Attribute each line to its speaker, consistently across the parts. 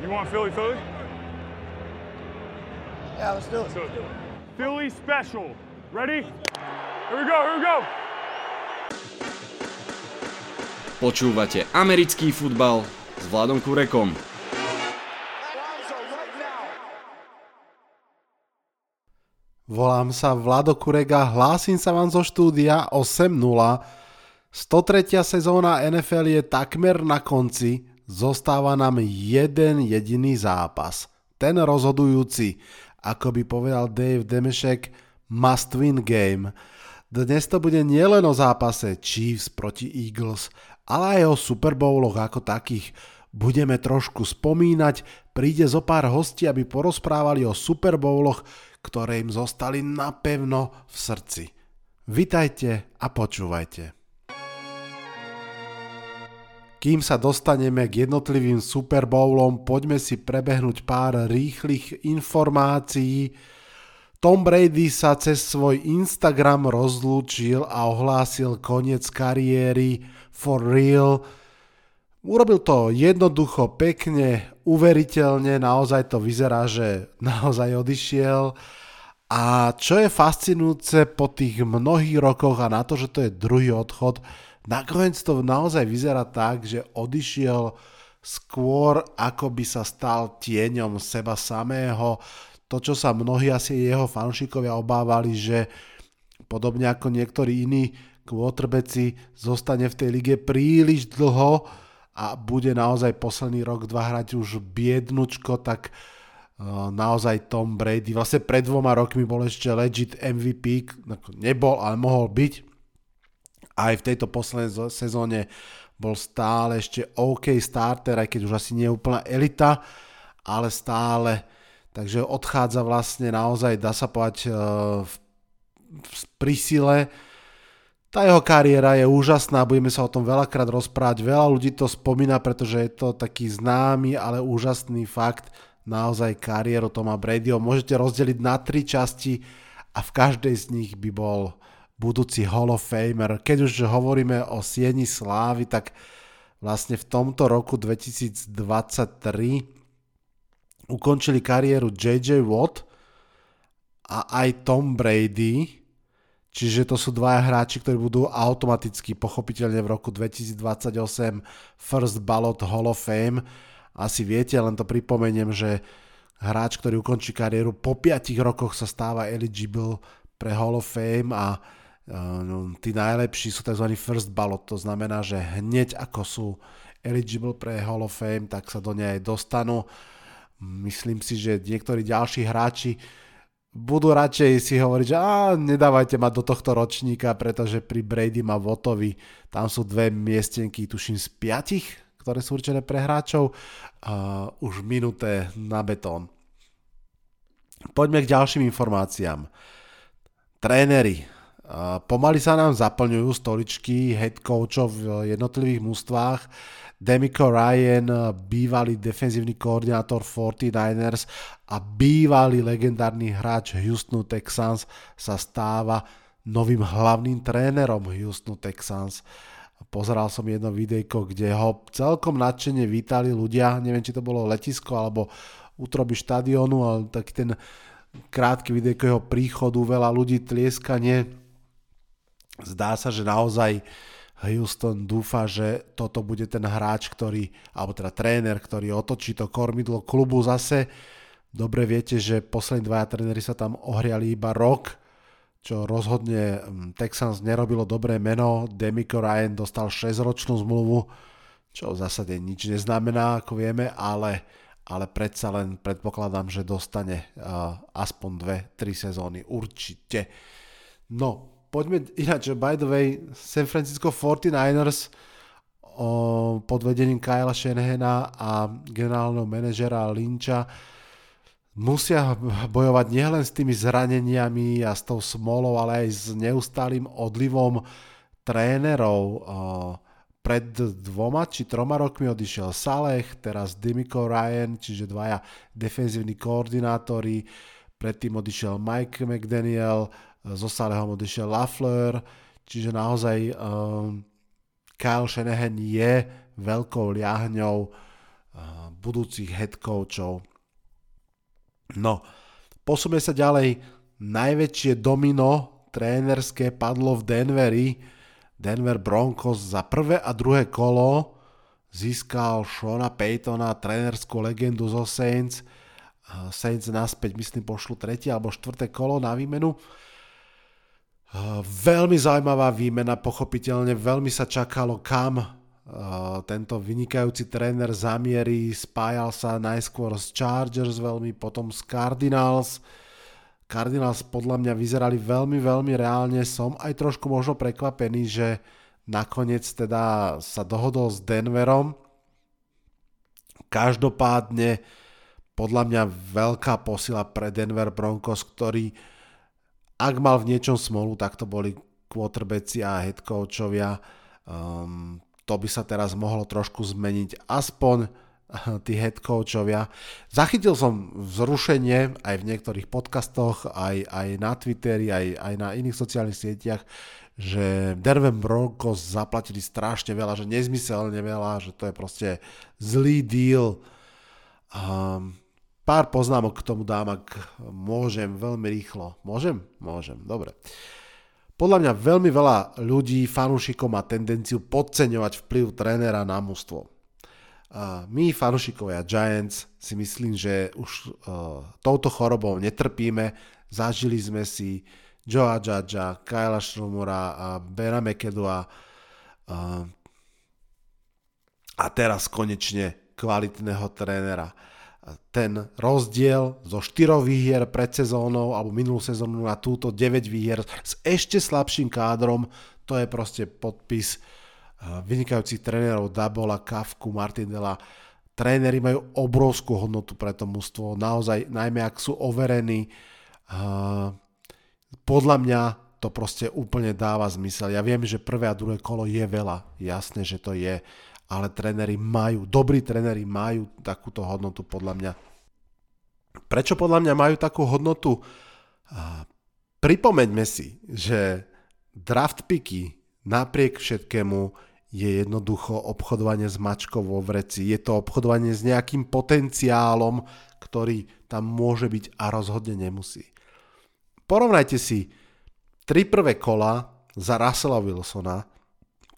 Speaker 1: You want Philly Philly?
Speaker 2: Yeah, let's do it.
Speaker 1: So, Philly special. Ready? Here we go, here we go.
Speaker 3: Počúvate americký futbal s Vladom Kurekom.
Speaker 4: Volám sa Vlado Kurega, hlásim sa vám zo štúdia 8.0. 103. sezóna NFL je takmer na konci, zostáva nám jeden jediný zápas. Ten rozhodujúci, ako by povedal Dave Demešek, must win game. Dnes to bude nielen o zápase Chiefs proti Eagles, ale aj o Super Bowloch ako takých. Budeme trošku spomínať, príde zo pár hostí, aby porozprávali o Super Bowloch, ktoré im zostali napevno v srdci. Vitajte a počúvajte. Kým sa dostaneme k jednotlivým Super Bowlom, poďme si prebehnúť pár rýchlych informácií. Tom Brady sa cez svoj Instagram rozlúčil a ohlásil koniec kariéry for real. Urobil to jednoducho, pekne, uveriteľne, naozaj to vyzerá, že naozaj odišiel. A čo je fascinujúce po tých mnohých rokoch a na to, že to je druhý odchod, Nakoniec to naozaj vyzerá tak, že odišiel skôr ako by sa stal tieňom seba samého. To, čo sa mnohí asi jeho fanšikovia obávali, že podobne ako niektorí iní quarterbacki zostane v tej lige príliš dlho a bude naozaj posledný rok, dva hrať už biednučko, tak e, naozaj Tom Brady, vlastne pred dvoma rokmi bol ešte legit MVP, nebol, ale mohol byť, aj v tejto poslednej sezóne bol stále ešte OK starter, aj keď už asi nie je úplná elita, ale stále. Takže odchádza vlastne naozaj, dá sa povedať, e, v, v prísile. Tá jeho kariéra je úžasná, budeme sa o tom veľakrát rozprávať. Veľa ľudí to spomína, pretože je to taký známy, ale úžasný fakt. Naozaj kariéru Toma Bradyho môžete rozdeliť na tri časti a v každej z nich by bol budúci Hall of Famer. Keď už hovoríme o Sieni Slávy, tak vlastne v tomto roku 2023 ukončili kariéru JJ Watt a aj Tom Brady, čiže to sú dvaja hráči, ktorí budú automaticky pochopiteľne v roku 2028 First Ballot Hall of Fame. Asi viete, len to pripomeniem, že hráč, ktorý ukončí kariéru po 5 rokoch sa stáva eligible pre Hall of Fame a tí najlepší sú tzv. first ballot, to znamená, že hneď ako sú eligible pre Hall of Fame, tak sa do nej dostanú. Myslím si, že niektorí ďalší hráči budú radšej si hovoriť, že á, nedávajte ma do tohto ročníka, pretože pri Brady a Votovi tam sú dve miestenky, tuším z piatich, ktoré sú určené pre hráčov, uh, už minuté na betón. Poďme k ďalším informáciám. Tréneri Pomaly sa nám zaplňujú stoličky head coachov v jednotlivých mústvách. Demico Ryan, bývalý defenzívny koordinátor 49ers a bývalý legendárny hráč Houstonu Texans sa stáva novým hlavným trénerom Houstonu Texans. Pozeral som jedno videjko, kde ho celkom nadšene vítali ľudia, neviem či to bolo letisko alebo útroby štadionu, ale taký ten krátky videjko jeho príchodu, veľa ľudí tlieskanie Zdá sa, že naozaj Houston dúfa, že toto bude ten hráč, ktorý, alebo teda tréner, ktorý otočí to kormidlo klubu zase. Dobre viete, že poslední dvaja tréneri sa tam ohriali iba rok, čo rozhodne mm, Texans nerobilo dobré meno. Demico Ryan dostal 6-ročnú zmluvu, čo v zásade nič neznamená, ako vieme, ale, ale predsa len predpokladám, že dostane uh, aspoň 2-3 sezóny určite. No, poďme ináč, by the way, San Francisco 49ers o, pod vedením Kyla Shanahana a generálneho manažera Lynča musia bojovať nielen s tými zraneniami a s tou smolou, ale aj s neustálým odlivom trénerov. Pred dvoma či troma rokmi odišiel Saleh, teraz Dimico Ryan, čiže dvaja defenzívni koordinátori, predtým odišiel Mike McDaniel, zo Salehom odišiel Lafleur, čiže naozaj um, Kyle Shanahan je veľkou liahňou budúcich head coachov. No, posúme sa ďalej. Najväčšie domino trénerské padlo v Denveri. Denver Broncos za prvé a druhé kolo získal Shona Paytona, trénerskú legendu zo Saints. Saints naspäť, myslím, pošlu tretie alebo štvrté kolo na výmenu. Veľmi zaujímavá výmena, pochopiteľne, veľmi sa čakalo, kam tento vynikajúci tréner zamierí, spájal sa najskôr s Chargers veľmi, potom s Cardinals. Cardinals podľa mňa vyzerali veľmi, veľmi reálne. Som aj trošku možno prekvapený, že nakoniec teda sa dohodol s Denverom. Každopádne podľa mňa veľká posila pre Denver Broncos, ktorý ak mal v niečom smolu, tak to boli quarterbacki a head coachovia. Um, to by sa teraz mohlo trošku zmeniť. Aspoň tí head coachovia. Zachytil som vzrušenie aj v niektorých podcastoch, aj, aj na Twitteri, aj, aj na iných sociálnych sieťach, že Denver Broncos zaplatili strašne veľa, že nezmyselne veľa, že to je proste zlý deal. Um, pár poznámok k tomu dám, ak môžem veľmi rýchlo. Môžem? Môžem, dobre. Podľa mňa veľmi veľa ľudí, fanúšikov má tendenciu podceňovať vplyv trénera na mústvo. My, fanúšikovia Giants, si myslím, že už uh, touto chorobou netrpíme. Zažili sme si Joea Judgea, Kyla Šrumura a Bena McEdua a teraz konečne kvalitného trénera ten rozdiel zo 4 výhier pred sezónou alebo minulú sezónu na túto 9 výhier s ešte slabším kádrom, to je proste podpis eh, vynikajúcich trénerov Dabola, Kafku, Martinela. Tréneri majú obrovskú hodnotu pre to mužstvo, naozaj, najmä ak sú overení. Eh, podľa mňa to proste úplne dáva zmysel. Ja viem, že prvé a druhé kolo je veľa, jasné, že to je, ale tréneri majú, dobrí tréneri majú takúto hodnotu podľa mňa. Prečo podľa mňa majú takú hodnotu? Pripomeňme si, že draft picky napriek všetkému je jednoducho obchodovanie s mačkou vo vreci. Je to obchodovanie s nejakým potenciálom, ktorý tam môže byť a rozhodne nemusí. Porovnajte si tri prvé kola za Russella Wilsona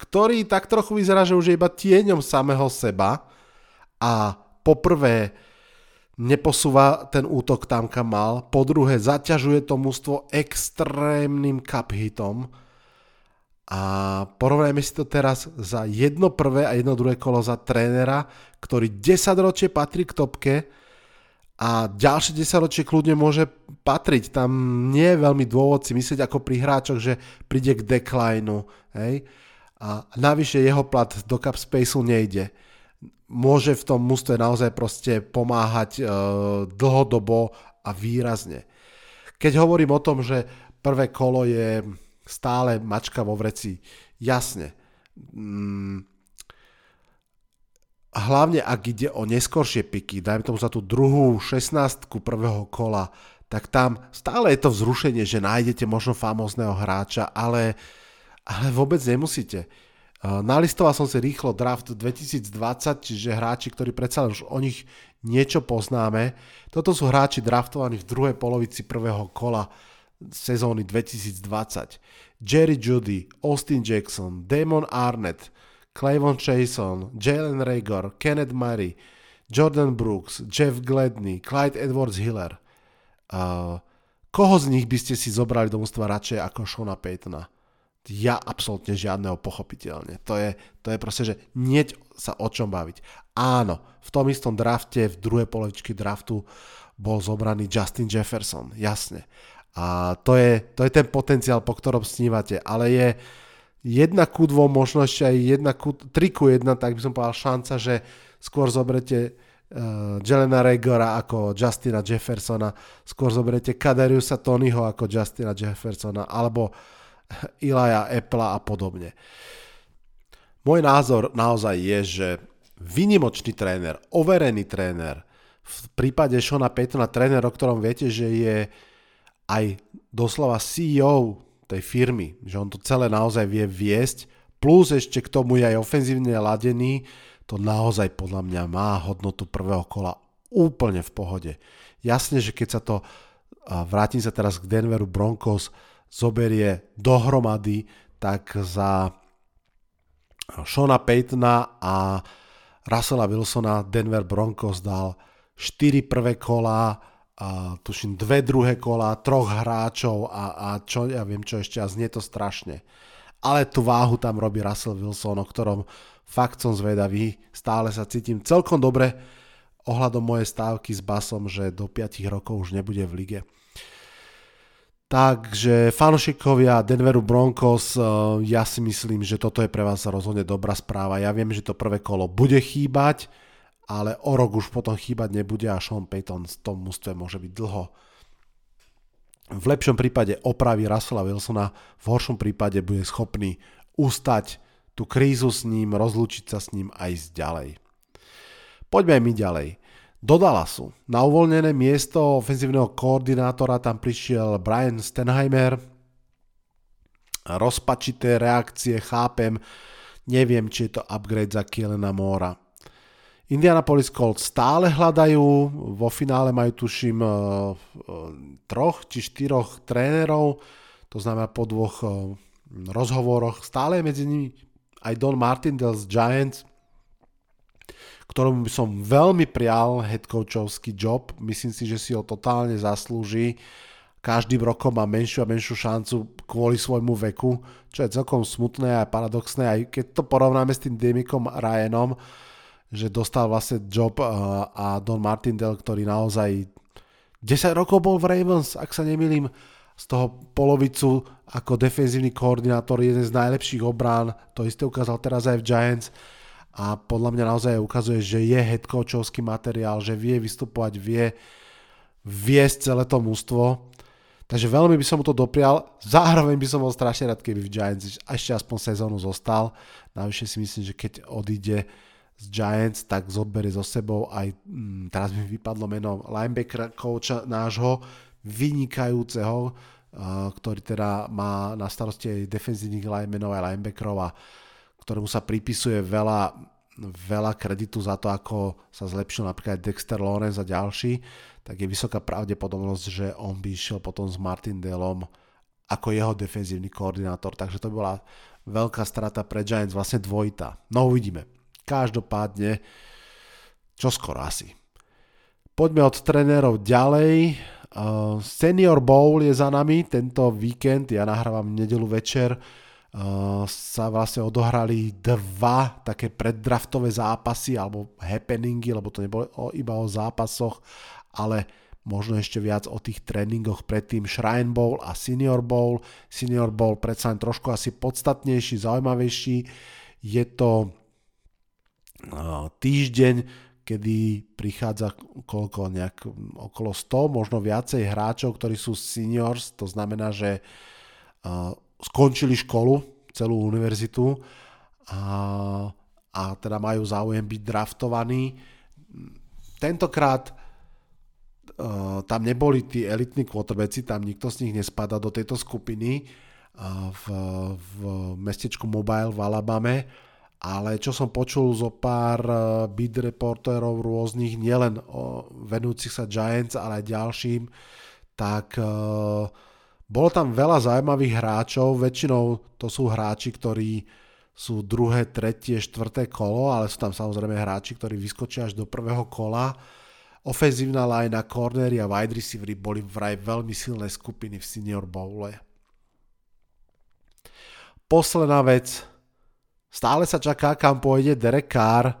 Speaker 4: ktorý tak trochu vyzerá, že už je iba tieňom samého seba a poprvé neposúva ten útok tam, kam mal, po druhé zaťažuje to mužstvo extrémnym cup hitom a porovnajme si to teraz za jedno prvé a jedno druhé kolo za trénera, ktorý 10 ročie patrí k topke a ďalšie 10 ročie kľudne môže patriť. Tam nie je veľmi dôvod si myslieť ako pri hráčoch, že príde k declineu. Hej? A navyše jeho plat do cap spaceu nejde. Môže v tom mústve naozaj proste pomáhať e, dlhodobo a výrazne. Keď hovorím o tom, že prvé kolo je stále mačka vo vreci, jasne. Mm, hlavne ak ide o neskoršie piky, dajme tomu za tú druhú 16 prvého kola, tak tam stále je to vzrušenie, že nájdete možno famózneho hráča, ale uh, ale vôbec nemusíte. Nalistoval som si rýchlo draft 2020, čiže hráči, ktorí predsa už o nich niečo poznáme. Toto sú hráči draftovaní v druhej polovici prvého kola sezóny 2020. Jerry Judy, Austin Jackson, Damon Arnett, Clayvon Chason, Jalen Rager, Kenneth Murray, Jordan Brooks, Jeff Gladney, Clyde Edwards Hiller. Uh, koho z nich by ste si zobrali do mústva radšej ako Shona Paytona? Ja absolútne žiadneho pochopiteľne. To je, to je proste, že nieť sa o čom baviť. Áno, v tom istom drafte, v druhej polovičky draftu bol zobraný Justin Jefferson, jasne. A to je, to je ten potenciál, po ktorom snívate, ale je jedna ku dvom, možno ešte aj jedna ku, tri ku jedna, tak by som povedal šanca, že skôr zoberete uh, Jelena Regora ako Justina Jeffersona, skôr zoberete Kadariusa Tonyho ako Justina Jeffersona, alebo Ilaja Apple a podobne. Môj názor naozaj je, že vynimočný tréner, overený tréner, v prípade Shona Paytona tréner, o ktorom viete, že je aj doslova CEO tej firmy, že on to celé naozaj vie viesť, plus ešte k tomu je aj ofenzívne ladený, to naozaj podľa mňa má hodnotu prvého kola úplne v pohode. Jasne, že keď sa to, vrátim sa teraz k Denveru Broncos, zoberie dohromady, tak za Shona Paytona a Russella Wilsona Denver Broncos dal 4 prvé kola, a tuším dve druhé kola, troch hráčov a, a čo ja viem čo ešte a znie to strašne. Ale tú váhu tam robí Russell Wilson, o ktorom fakt som zvedavý. Stále sa cítim celkom dobre ohľadom mojej stávky s basom, že do 5 rokov už nebude v lige. Takže fanošikovia Denveru Broncos, eh, ja si myslím, že toto je pre vás rozhodne dobrá správa. Ja viem, že to prvé kolo bude chýbať, ale o rok už potom chýbať nebude a Sean Payton v tom mústve môže byť dlho. V lepšom prípade opraví Russella Wilsona, v horšom prípade bude schopný ustať tú krízu s ním, rozlúčiť sa s ním a ísť ďalej. Poďme aj my ďalej. Do Dallasu. Na uvoľnené miesto ofenzívneho koordinátora tam prišiel Brian Stenheimer. Rozpačité reakcie, chápem. Neviem, či je to upgrade za Kielena Mora. Indianapolis Colts stále hľadajú, vo finále majú tuším e, e, troch či štyroch trénerov, to znamená po dvoch e, rozhovoroch, stále je medzi nimi aj Don Martindale z Giants, ktorému by som veľmi prial headcoachovský job, myslím si, že si ho totálne zaslúži, každým rokom má menšiu a menšiu šancu kvôli svojmu veku, čo je celkom smutné a paradoxné, aj keď to porovnáme s tým Demikom Ryanom, že dostal vlastne job a Don Martindale, ktorý naozaj 10 rokov bol v Ravens, ak sa nemýlim, z toho polovicu ako defenzívny koordinátor, jeden z najlepších obrán, to isté ukázal teraz aj v Giants a podľa mňa naozaj ukazuje, že je headcoachovský materiál, že vie vystupovať, vie viesť celé to mústvo. Takže veľmi by som mu to doprial. Zároveň by som bol strašne rád, keby v Giants ešte aspoň sezónu zostal. Navyše si myslím, že keď odíde z Giants, tak zoberie so sebou aj, hm, teraz mi vypadlo meno linebacker coacha nášho, vynikajúceho, uh, ktorý teda má na starosti aj defenzívnych linemenov aj linebackerov a ktorému sa pripisuje veľa, veľa kreditu za to, ako sa zlepšil napríklad Dexter Lawrence a ďalší, tak je vysoká pravdepodobnosť, že on by išiel potom s Martindelom ako jeho defenzívny koordinátor, takže to bola veľká strata pre Giants, vlastne dvojita. No uvidíme. Každopádne, čo skoro asi. Poďme od trénerov ďalej. Uh, Senior Bowl je za nami tento víkend, ja nahrávam nedelu večer. Uh, sa vlastne odohrali dva také preddraftové zápasy alebo happeningy, lebo to nebolo iba o zápasoch, ale možno ešte viac o tých tréningoch predtým Shrine Bowl a Senior Bowl. Senior Bowl predsa len trošku asi podstatnejší, zaujímavejší. Je to týždeň, kedy prichádza koľko, nejak okolo 100, možno viacej hráčov, ktorí sú seniors, to znamená, že skončili školu, celú univerzitu a, a teda majú záujem byť draftovaní. Tentokrát uh, tam neboli tí elitní quarterbacki, tam nikto z nich nespada do tejto skupiny uh, v, v mestečku Mobile v Alabame, ale čo som počul zo pár uh, beat reportérov rôznych, nielen venúcich sa Giants, ale aj ďalším, tak uh, bolo tam veľa zaujímavých hráčov, väčšinou to sú hráči, ktorí sú druhé, tretie, štvrté kolo, ale sú tam samozrejme hráči, ktorí vyskočia až do prvého kola. Ofenzívna line, cornery a wide receivery boli vraj veľmi silné skupiny v senior bowle. Posledná vec, Stále sa čaká, kam pôjde Derek Carr.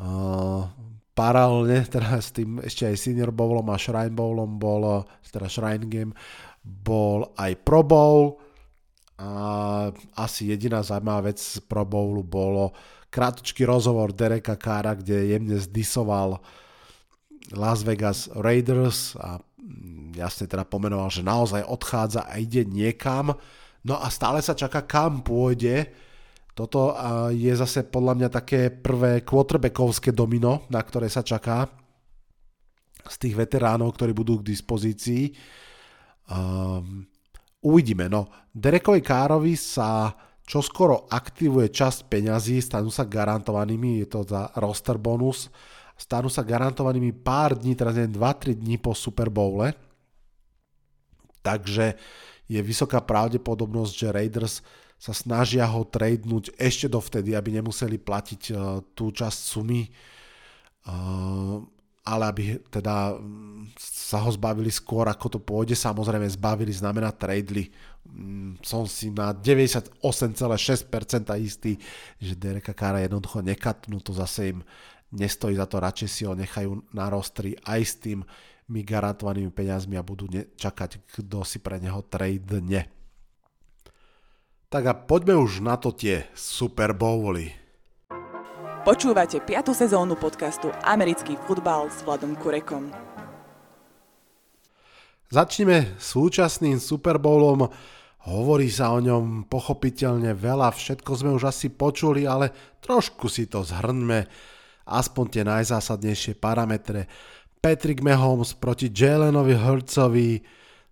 Speaker 4: Uh, paralelne teda s tým ešte aj Senior Bowlom a Shrine Bowlom bol, teda Shrine Game, bol aj Pro Bowl. A asi jediná zaujímavá vec z Pro Bowlu bolo krátky rozhovor Dereka Kára, kde jemne zdisoval Las Vegas Raiders a jasne teda pomenoval, že naozaj odchádza a ide niekam. No a stále sa čaká, kam pôjde toto je zase podľa mňa také prvé quarterbackovské domino, na ktoré sa čaká z tých veteránov, ktorí budú k dispozícii. Um, uvidíme. No, Derekovi Károvi sa čo skoro aktivuje časť peňazí, stanú sa garantovanými, je to za roster bonus, stanú sa garantovanými pár dní, teraz neviem, 2-3 dní po Super Bowle. Takže je vysoká pravdepodobnosť, že Raiders sa snažia ho tradenúť ešte dovtedy, aby nemuseli platiť uh, tú časť sumy, uh, ale aby teda mm, sa ho zbavili skôr, ako to pôjde. Samozrejme, zbavili znamená tradely. Mm, som si na 98,6% istý, že Dereka Kara jednoducho nekatnú, to zase im nestojí za to, radšej si ho nechajú na rostri aj s tým mi garantovanými peniazmi a budú čakať, kto si pre neho trade tak a poďme už na to tie Super Bowly.
Speaker 2: Počúvate 5. sezónu podcastu Americký futbal s Vladom Kurekom.
Speaker 4: Začneme súčasným Super Bowlom. Hovorí sa o ňom pochopiteľne veľa, všetko sme už asi počuli, ale trošku si to zhrňme, aspoň tie najzásadnejšie parametre. Patrick Mahomes proti Jalenovi Hurtsovi,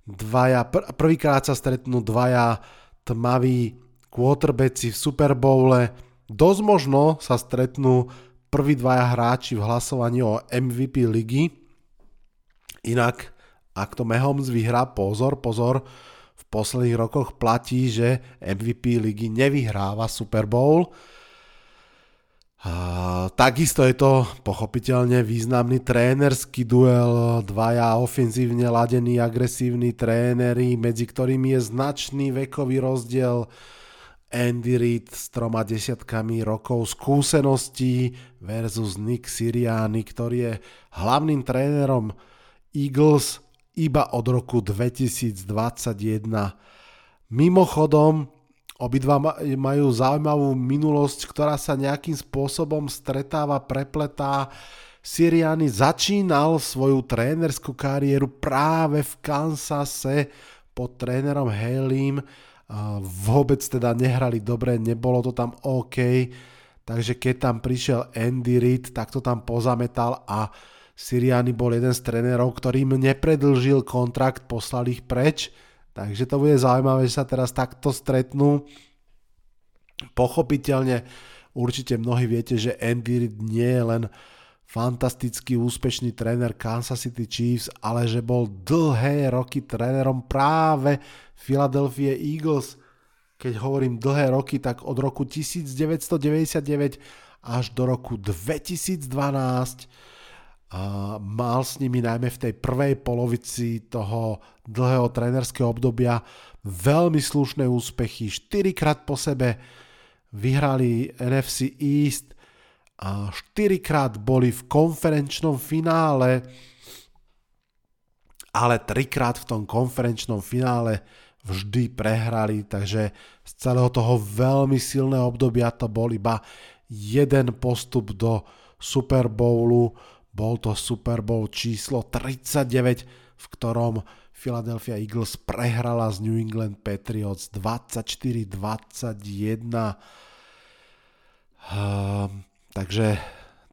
Speaker 4: dvaja, pr- prvýkrát sa stretnú dvaja tmaví quarterbacki v Super Bowle. Dosť možno sa stretnú prví dvaja hráči v hlasovaní o MVP ligy. Inak, ak to Mahomes vyhrá, pozor, pozor, v posledných rokoch platí, že MVP ligy nevyhráva Super Bowl. Takisto je to pochopiteľne významný trénerský duel, dvaja ofenzívne ladení agresívni tréneri, medzi ktorými je značný vekový rozdiel. Andy Reid s troma desiatkami rokov skúseností versus Nick Siriani, ktorý je hlavným trénerom Eagles iba od roku 2021. Mimochodom, Obidva majú zaujímavú minulosť, ktorá sa nejakým spôsobom stretáva, prepletá. Siriani začínal svoju trénerskú kariéru práve v Kansase pod trénerom Halim. Vôbec teda nehrali dobre, nebolo to tam OK. Takže keď tam prišiel Andy Reid, tak to tam pozametal a Siriani bol jeden z trénerov, ktorým nepredlžil kontrakt, poslal ich preč Takže to bude zaujímavé, že sa teraz takto stretnú. Pochopiteľne určite mnohí viete, že Andy Reid nie je len fantastický úspešný tréner Kansas City Chiefs, ale že bol dlhé roky trénerom práve Philadelphia Eagles. Keď hovorím dlhé roky, tak od roku 1999 až do roku 2012 a mal s nimi najmä v tej prvej polovici toho dlhého trénerského obdobia veľmi slušné úspechy. 4 krát po sebe vyhrali NFC East a 4 krát boli v konferenčnom finále, ale 3 krát v tom konferenčnom finále vždy prehrali, takže z celého toho veľmi silného obdobia to bol iba jeden postup do Super Bowlu bol to Super Bowl číslo 39, v ktorom Philadelphia Eagles prehrala z New England Patriots 24-21. Uh, takže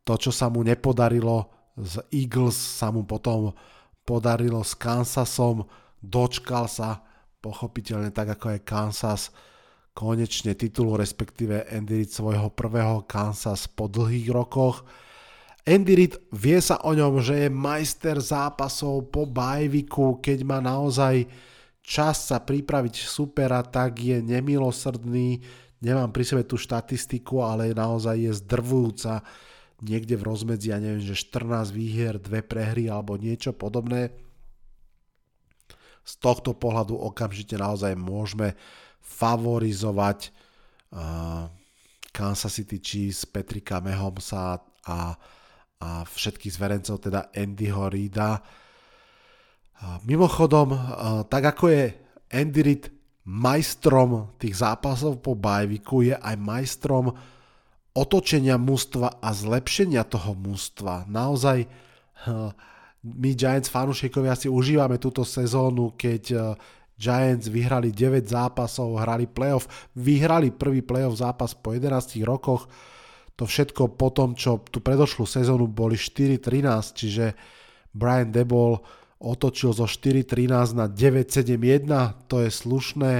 Speaker 4: to, čo sa mu nepodarilo z Eagles, sa mu potom podarilo s Kansasom. Dočkal sa pochopiteľne tak, ako je Kansas konečne titulu, respektíve Andy svojho prvého Kansas po dlhých rokoch. Andy Reid vie sa o ňom, že je majster zápasov po bajviku, keď má naozaj čas sa pripraviť supera, tak je nemilosrdný. Nemám pri sebe tú štatistiku, ale naozaj je zdrvujúca niekde v rozmedzi, ja neviem, že 14 výhier, dve prehry alebo niečo podobné. Z tohto pohľadu okamžite naozaj môžeme favorizovať uh, Kansas City Chiefs, Petrika Mahomesa a a všetkých zverencov, teda Andyho Reida. Mimochodom, tak ako je Andy Reid majstrom tých zápasov po bajviku, je aj majstrom otočenia mústva a zlepšenia toho mústva. Naozaj my Giants fanúšikovia si užívame túto sezónu, keď Giants vyhrali 9 zápasov, hrali playoff, vyhrali prvý playoff zápas po 11 rokoch, to všetko po tom, čo tú predošlú sezónu boli 4-13, čiže Brian Debol otočil zo 4-13 na 9-7-1, to je slušné.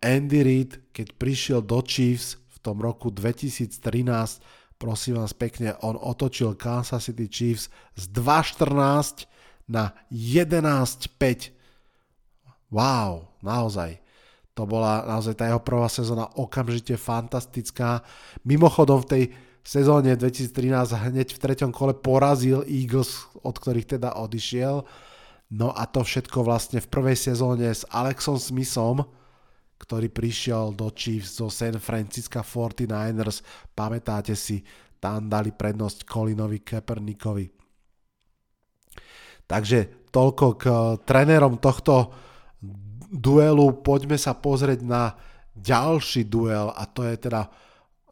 Speaker 4: Andy Reid, keď prišiel do Chiefs v tom roku 2013, prosím vás pekne, on otočil Kansas City Chiefs z 2.14 na 11.5. Wow, naozaj. To bola naozaj tá jeho prvá sezóna okamžite fantastická. Mimochodom v tej sezóne 2013 hneď v treťom kole porazil Eagles, od ktorých teda odišiel. No a to všetko vlastne v prvej sezóne s Alexom Smithom, ktorý prišiel do Chiefs zo San Francisco 49ers. Pamätáte si, tam dali prednosť Colinovi Kaepernickovi. Takže toľko k eh, trénerom tohto duelu. Poďme sa pozrieť na ďalší duel a to je teda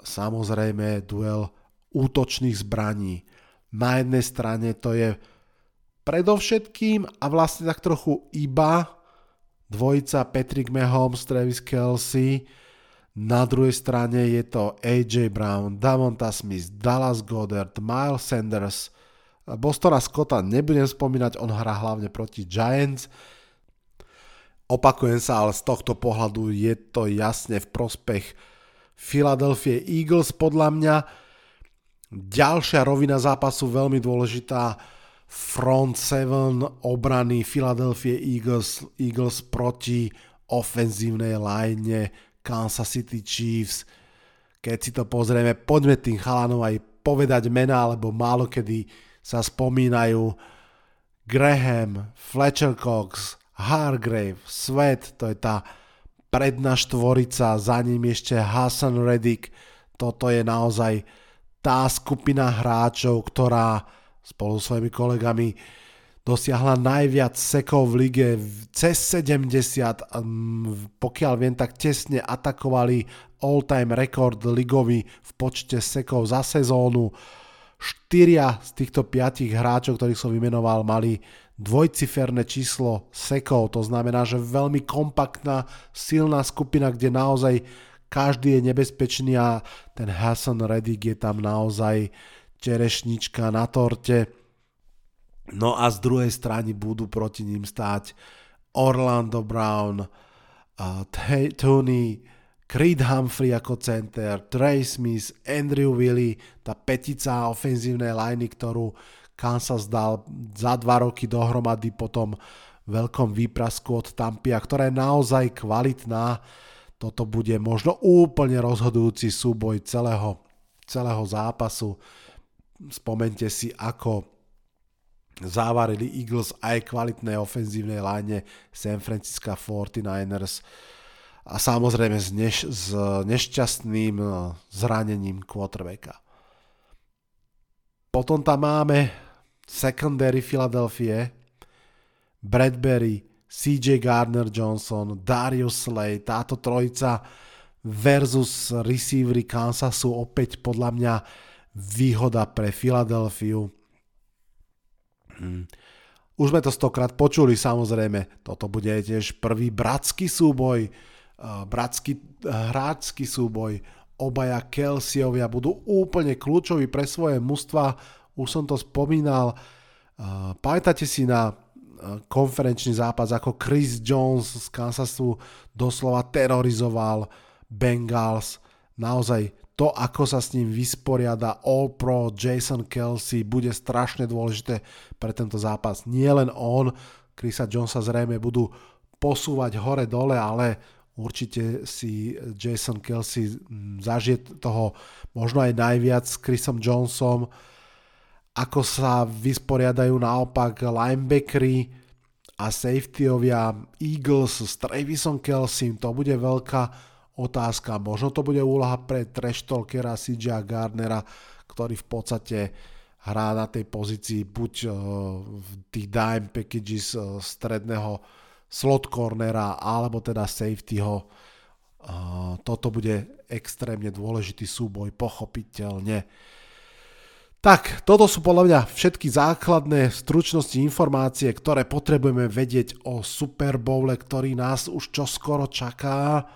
Speaker 4: samozrejme duel útočných zbraní. Na jednej strane to je predovšetkým a vlastne tak trochu iba dvojica Patrick Mahomes, Travis Kelsey, na druhej strane je to AJ Brown, Davonta Smith, Dallas Goddard, Miles Sanders, Bostona Scotta nebudem spomínať, on hrá hlavne proti Giants. Opakujem sa, ale z tohto pohľadu je to jasne v prospech Philadelphia Eagles podľa mňa. Ďalšia rovina zápasu veľmi dôležitá front 7 obrany Philadelphia Eagles, Eagles proti ofenzívnej line Kansas City Chiefs. Keď si to pozrieme, poďme tým chalanom aj povedať mená, lebo málo kedy sa spomínajú Graham, Fletcher Cox, Hargrave, Sweat, to je tá predná štvorica, za ním ešte Hassan Reddick. Toto je naozaj tá skupina hráčov, ktorá spolu s svojimi kolegami dosiahla najviac sekov v lige, cez 70, pokiaľ viem, tak tesne atakovali all-time rekord ligový v počte sekov za sezónu. Štyria z týchto piatich hráčov, ktorých som vymenoval, mali dvojciferné číslo sekov, to znamená, že veľmi kompaktná, silná skupina, kde naozaj každý je nebezpečný a ten Hassan Reddick je tam naozaj čerešnička na torte. No a z druhej strany budú proti ním stáť Orlando Brown, uh, Tony, Creed Humphrey ako center, Trey Smith, Andrew Willy, tá petica ofenzívnej liney, ktorú Kansas dal za dva roky dohromady po tom veľkom výprasku od Tampia, ktorá je naozaj kvalitná. Toto bude možno úplne rozhodujúci súboj celého, celého zápasu spomente si, ako závarili Eagles aj kvalitné ofenzívnej line San Francisco 49ers a samozrejme s, neš- s nešťastným eh, zranením quarterbacka. Potom tam máme secondary Philadelphia, Bradbury, CJ Gardner Johnson, Darius Slay, táto trojica versus receivery Kansasu opäť podľa mňa výhoda pre Filadelfiu. Hm. Už sme to stokrát počuli, samozrejme. Toto bude tiež prvý bratský súboj, bratský hráčský súboj. Obaja Kelsiovia budú úplne kľúčoví pre svoje mužstva. Už som to spomínal. Pamätáte si na konferenčný zápas, ako Chris Jones z Kansasu doslova terorizoval Bengals. Naozaj to, ako sa s ním vysporiada All Pro Jason Kelsey, bude strašne dôležité pre tento zápas. Nie len on, Chrisa Jonesa zrejme budú posúvať hore-dole, ale určite si Jason Kelsey mm, zažije toho možno aj najviac s Chrisom Johnsonom, ako sa vysporiadajú naopak linebackery a safetyovia Eagles s Travisom Kelsey, to bude veľká otázka. Možno to bude úloha pre trash talkera CJ Gardnera, ktorý v podstate hrá na tej pozícii buď eh, v tých dime packages eh, stredného slot cornera alebo teda safetyho. Eh, toto bude extrémne dôležitý súboj, pochopiteľne. Tak, toto sú podľa mňa všetky základné stručnosti informácie, ktoré potrebujeme vedieť o Super Bowle, ktorý nás už čoskoro čaká.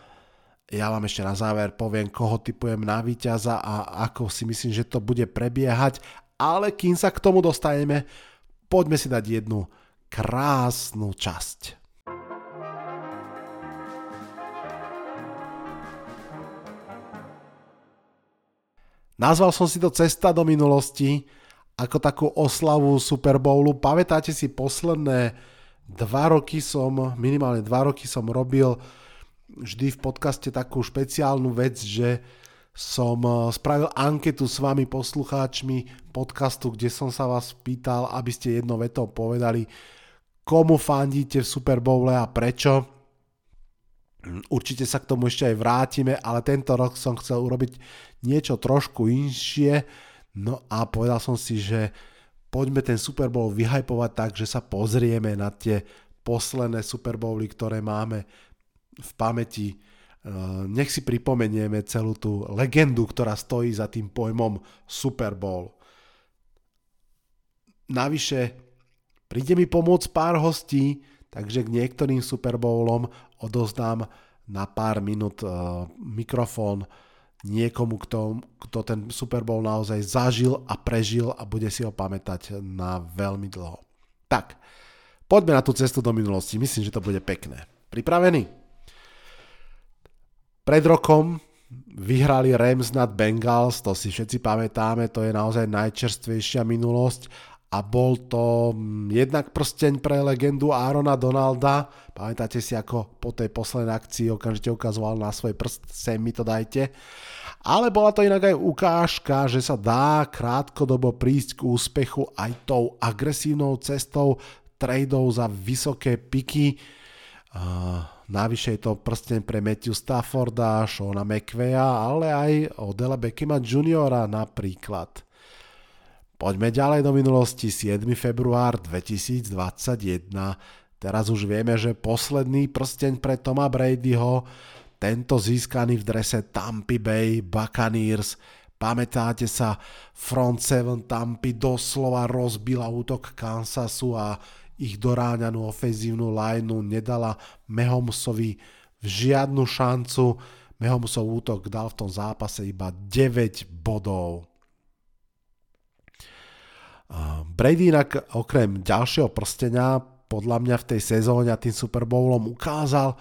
Speaker 4: Ja vám ešte na záver poviem, koho typujem na víťaza a ako si myslím, že to bude prebiehať. Ale kým sa k tomu dostaneme, poďme si dať jednu krásnu časť. Nazval som si to Cesta do minulosti ako takú oslavu Super Bowlu. Pamätáte si posledné dva roky som, minimálne dva roky som robil vždy v podcaste takú špeciálnu vec, že som eh, spravil anketu s vami poslucháčmi podcastu, kde som sa vás pýtal, aby ste jednou vetou povedali, komu fandíte v Super Bowle a prečo. Určite sa k tomu ešte aj vrátime, ale tento rok som chcel urobiť niečo trošku inšie, no a povedal som si, že poďme ten Super Bowl vyhypovať tak, že sa pozrieme na tie posledné Super Bowly, ktoré máme v pamäti. Eh, nech si pripomenieme celú tú legendu, ktorá stojí za tým pojmom Super Bowl. Navyše, príde mi pomôcť pár hostí, takže k niektorým Super Bowlom odozdám na pár minút uh, mikrofón niekomu, kto, kto ten Super Bowl naozaj zažil a prežil a bude si ho pamätať na veľmi dlho. Tak, poďme na tú cestu do minulosti. Myslím, že to bude pekné. Pripravení? Pred rokom vyhrali Rams nad Bengals, to si všetci pamätáme, to je naozaj najčerstvejšia minulosť a bol to mm, jednak prsteň pre legendu Arona Donalda. Pamätáte si, ako po tej poslednej akcii okamžite ukazoval na svoj prst, sem mi to dajte. Ale bola to inak aj ukážka, že sa dá krátkodobo prísť k úspechu aj tou agresívnou cestou tradeov za vysoké piky. Uh, Navyše je to prsteň pre Matthew Stafforda, Shona McVeya, ale aj Odela Beckhama Juniora napríklad. Poďme ďalej do minulosti, 7. február 2021. Teraz už vieme, že posledný prsteň pre Toma Bradyho, tento získaný v drese Tampa Bay Buccaneers. Pamätáte sa, front 7 Tampy doslova rozbila útok Kansasu a ich doráňanú ofenzívnu lineu nedala Mehomsovi žiadnu šancu. Mehomsov útok dal v tom zápase iba 9 bodov. Brady inak okrem ďalšieho prstenia podľa mňa v tej sezóne a tým Super Bowlom ukázal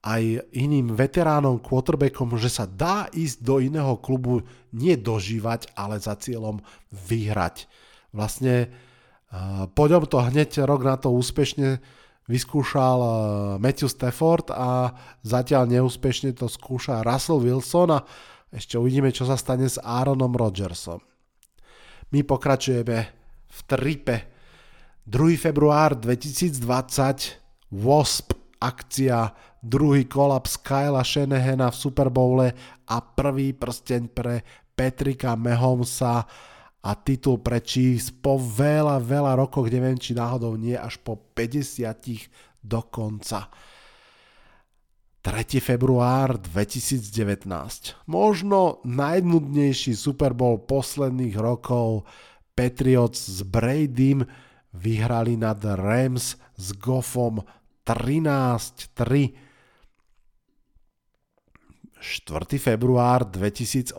Speaker 4: aj iným veteránom, quarterbackom, že sa dá ísť do iného klubu nie dožívať, ale za cieľom vyhrať. Vlastne po ňom to hneď rok na to úspešne vyskúšal Matthew Stafford a zatiaľ neúspešne to skúša Russell Wilson a ešte uvidíme, čo sa stane s Aaronom Rodgersom. My pokračujeme tripe. 2. február 2020 WASP akcia, druhý kolaps Kyla Shanahana v Super Bowle a prvý prsteň pre Petrika Mahomesa a titul pre Chiefs po veľa, veľa rokoch, neviem či náhodou nie, až po 50 dokonca. 3. február 2019. Možno najnudnejší Super Bowl posledných rokov Patriots s Bradym vyhrali nad Rams s Goffom 13-3. 4. február 2018.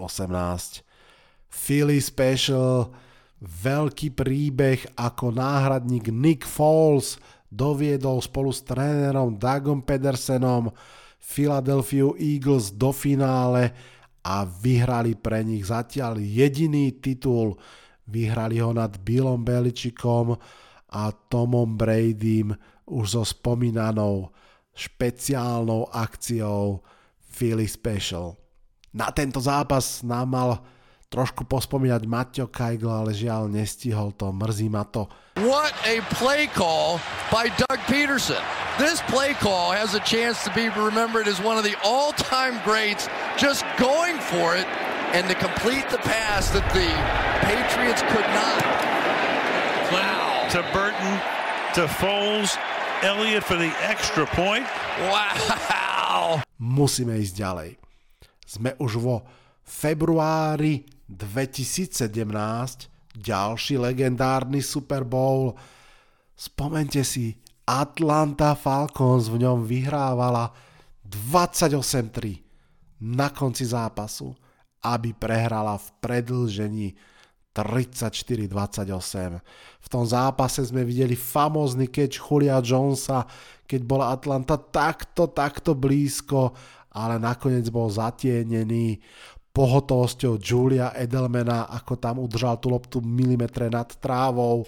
Speaker 4: Philly Special, veľký príbeh ako náhradník Nick Foles doviedol spolu s trénerom Dagom Pedersenom Philadelphia Eagles do finále a vyhrali pre nich zatiaľ jediný titul Vyhrali ho nad Billom Beličikom a Tomom Bradym už so spomínanou špeciálnou akciou Philly Special. Na tento zápas nám mal trošku pospomínať Maťo Kajgl, ale žiaľ nestihol to, mrzí ma to.
Speaker 5: What a play call by Doug Peterson. This play call has a chance to be remembered as one of the all-time greats, just going for it and to complete the pass that the Patriots could not.
Speaker 6: Wow. To Burton, to Foles, Elliott for the extra point.
Speaker 5: Wow.
Speaker 4: Musíme ísť ďalej. Sme už vo februári 2017, ďalší legendárny Super Bowl. Spomente si, Atlanta Falcons v ňom vyhrávala 28-3 na konci zápasu aby prehrala v predlžení 34-28. V tom zápase sme videli famózny catch Julia Jonesa, keď bola Atlanta takto, takto blízko, ale nakoniec bol zatienený. pohotovosťou Julia Edelmana, ako tam udržal tú loptu milimetre nad trávou.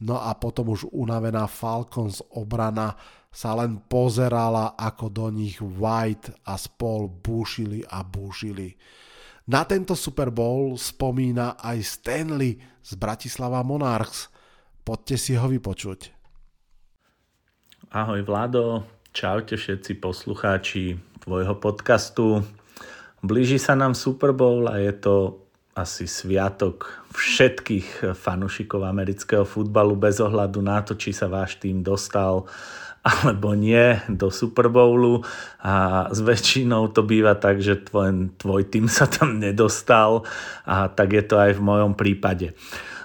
Speaker 4: No a potom už unavená Falcons obrana sa len pozerala, ako do nich White a spol búšili a búšili. Na tento Super Bowl spomína aj Stanley z Bratislava Monarchs. Poďte si ho vypočuť.
Speaker 7: Ahoj Vlado, čaute všetci poslucháči tvojho podcastu. Blíži sa nám Super Bowl a je to asi sviatok všetkých fanúšikov amerického futbalu bez ohľadu na to, či sa váš tým dostal alebo nie do Super Bowlu a s väčšinou to býva tak, že tvoj, tvoj tým sa tam nedostal a tak je to aj v mojom prípade.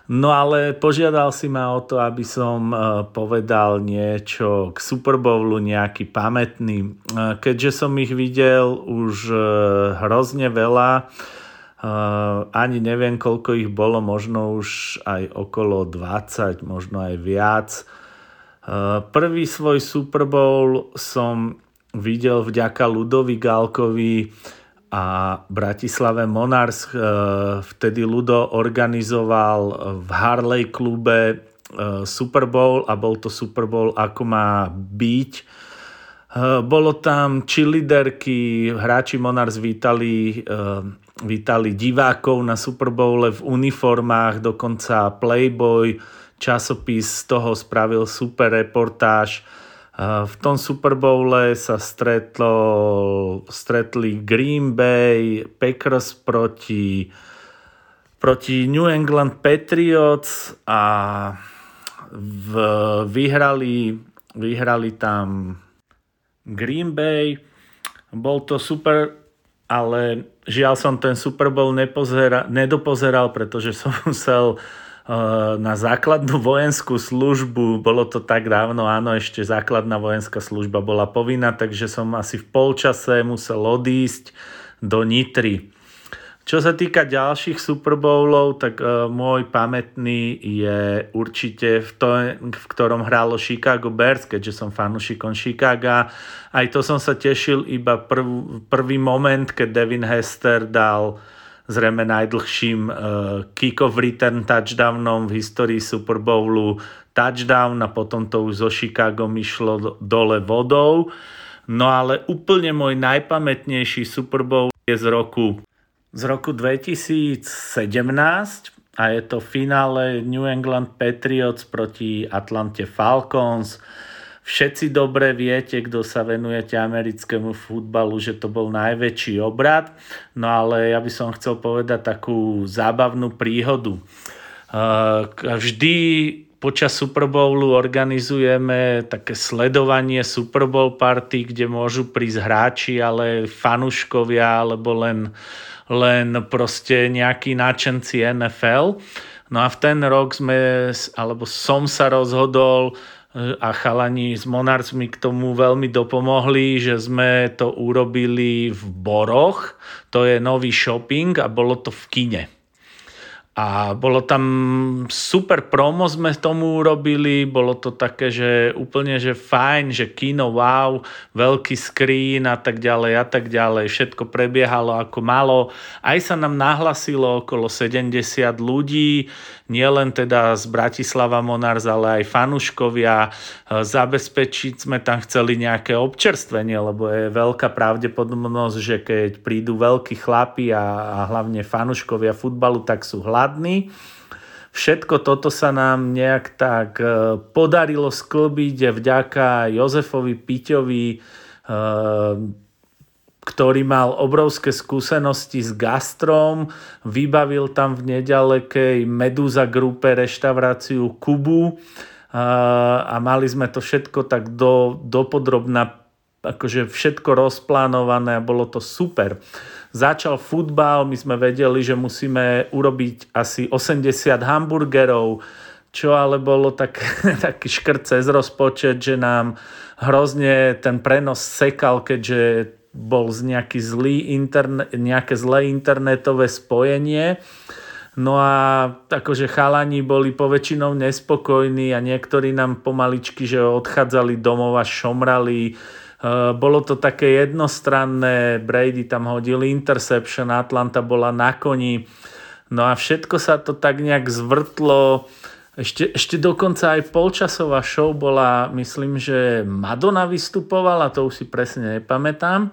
Speaker 7: No ale požiadal si ma o to, aby som e, povedal niečo k Super Bowlu, nejaký pamätný. E, keďže som ich videl už e, hrozne veľa, ani neviem, koľko ich bolo, možno už aj okolo 20, možno aj viac. Prvý svoj Super Bowl som videl vďaka Ludovi Gálkovi, a Bratislave Monars eh, vtedy Ludo organizoval v Harley klube eh, Super Bowl a bol to Super Bowl ako má byť. Eh, bolo tam cheerleaderky, hráči Monars vítali, vítali divákov na Super Bowle v uniformách, dokonca Playboy časopis z toho spravil super reportáž v tom Super Bowle sa stretlo, stretli Green Bay, Packers proti, proti New England Patriots a v, vyhrali, vyhrali tam Green Bay. Bol to super, ale žiaľ som ten Super Bowl nepozera, nedopozeral, pretože som musel Eh, na základnú vojenskú službu, bolo to tak dávno, áno, ešte základná vojenská služba bola povinná, takže som asi v polčase musel odísť do Nitry. Čo sa týka ďalších Super Bowlov, tak uh, môj pamätný je určite v, to, v ktorom hrálo Chicago Bears, keďže som fanúšikom Chicaga. Aj to som sa tešil iba prv, prvý moment, keď Devin Hester dal uh, zrejme najdlhším uh, kick-off return touchdownom v histórii Super Bowlu touchdown a potom to už zo Chicago išlo dole vodou. No ale úplne môj najpamätnejší Super Bowl je z roku, z roku 2017 a je to finále New England Patriots proti Atlante Falcons. Všetci dobre viete, kto sa venujete americkému futbalu, že to bol najväčší obrad. No ale ja by som chcel povedať takú zábavnú príhodu. Vždy počas Super Bowlu organizujeme také sledovanie Super Bowl party, kde môžu prísť hráči, ale fanúškovia, alebo len, len proste nejakí náčenci NFL. No a v ten rok sme, alebo som sa rozhodol a chalani s Monarch mi k tomu veľmi dopomohli, že sme to urobili v Boroch, to je nový shopping a bolo to v kine. A bolo tam super promo sme tomu urobili, bolo to také, že úplne, že fajn, že kino, wow, veľký screen a tak ďalej a tak ďalej. Všetko prebiehalo ako malo. Aj sa nám nahlasilo okolo 70 ľudí, nielen teda z Bratislava Monars, ale aj fanúškovia. Zabezpečiť sme tam chceli nejaké občerstvenie, lebo je veľká pravdepodobnosť, že keď prídu veľkí chlapi a, a hlavne fanúškovia futbalu, tak sú hladní. Všetko toto sa nám nejak tak e, podarilo sklbiť vďaka Jozefovi Piťovi, e, ktorý mal obrovské skúsenosti s gastrom, vybavil tam v nedalekej Meduza grupe reštauráciu Kubu a mali sme to všetko tak do, dopodrobna, akože všetko rozplánované a bolo to super. Začal futbal, my sme vedeli, že musíme urobiť asi 80 hamburgerov, čo ale bolo tak, taký škrt cez rozpočet, že nám hrozne ten prenos sekal, keďže bol z nejaký zlý interne, nejaké zlé internetové spojenie. No a akože chalani boli poväčšinou nespokojní a niektorí nám pomaličky, že odchádzali domov a šomrali, bolo to také jednostranné, Brady tam hodil interception, Atlanta bola na koni, no a všetko sa to tak nejak zvrtlo, ešte, ešte dokonca aj polčasová show bola, myslím, že Madonna vystupovala, to už si presne nepamätám.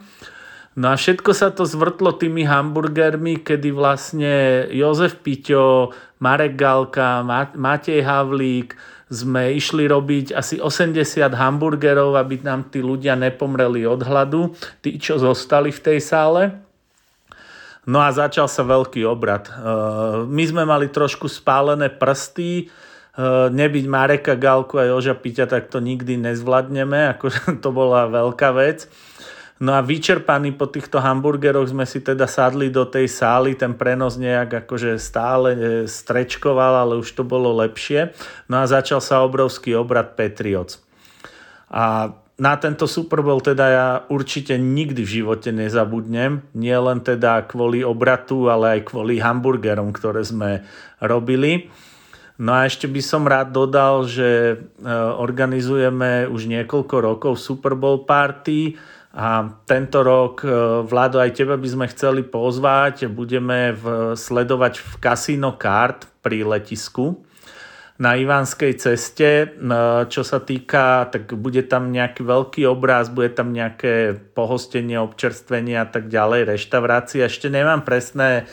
Speaker 7: No a všetko sa to zvrtlo tými hamburgermi, kedy vlastne Jozef Piťo, Marek Galka, Matej Havlík sme išli robiť asi 80 hamburgerov, aby nám tí ľudia nepomreli od hladu, tí, čo zostali v tej sále. No a začal sa veľký obrad. My sme mali trošku spálené prsty, nebyť Mareka Galku a Joža Piťa, tak to nikdy nezvládneme, akože to bola veľká vec. No a vyčerpaní po týchto hamburgeroch sme si teda sadli do tej sály, ten prenos nejak akože stále eh, strečkoval, ale už to bolo lepšie. No a začal sa obrovský obrad Patriots. A na tento Super Bowl teda ja určite nikdy v živote nezabudnem. Nie len teda kvôli obratu, ale aj kvôli hamburgerom, ktoré sme robili. No a ešte by som rád dodal, že e, organizujeme už niekoľko rokov Super Bowl party a tento rok, e, Vlado, aj teba by sme chceli pozvať. Budeme v, sledovať v Casino Card pri letisku na Ivanskej ceste. E, čo sa týka, tak bude tam nejaký veľký obraz, bude tam nejaké pohostenie, občerstvenie a tak ďalej, reštaurácia. Ešte nemám presné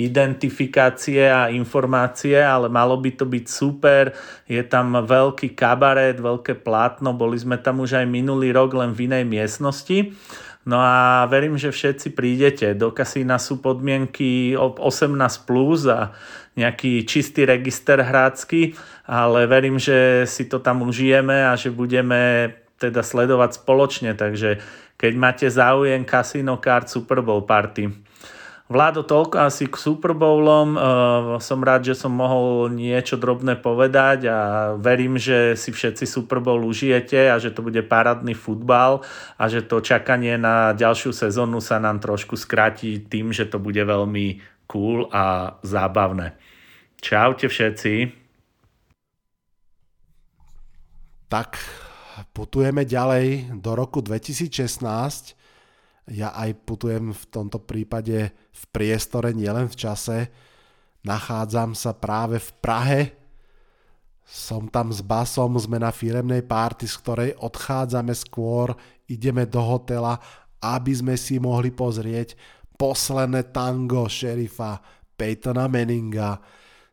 Speaker 7: identifikácie a informácie, ale malo by to byť super. Je tam veľký kabaret, veľké plátno, boli sme tam už aj minulý rok len v inej miestnosti. No a verím, že všetci prídete. Do kasína sú podmienky 18 plus a nejaký čistý register hrácky, ale verím, že si to tam užijeme a že budeme teda sledovať spoločne. Takže keď máte záujem Casino Card Super Bowl Party, Vládo, toľko asi k Super Bowlom. Uh, som rád, že som mohol niečo drobné povedať a verím, že si všetci Super Bowl užijete a že to bude parádny futbal a že to čakanie na ďalšiu sezónu sa nám trošku skráti tým, že to bude veľmi cool a zábavné. Čaute všetci.
Speaker 4: Tak, putujeme ďalej do roku 2016 ja aj putujem v tomto prípade v priestore, nielen v čase. Nachádzam sa práve v Prahe. Som tam s basom, sme na firemnej párty, z ktorej odchádzame skôr, ideme do hotela, aby sme si mohli pozrieť posledné tango šerifa Peytona Manninga.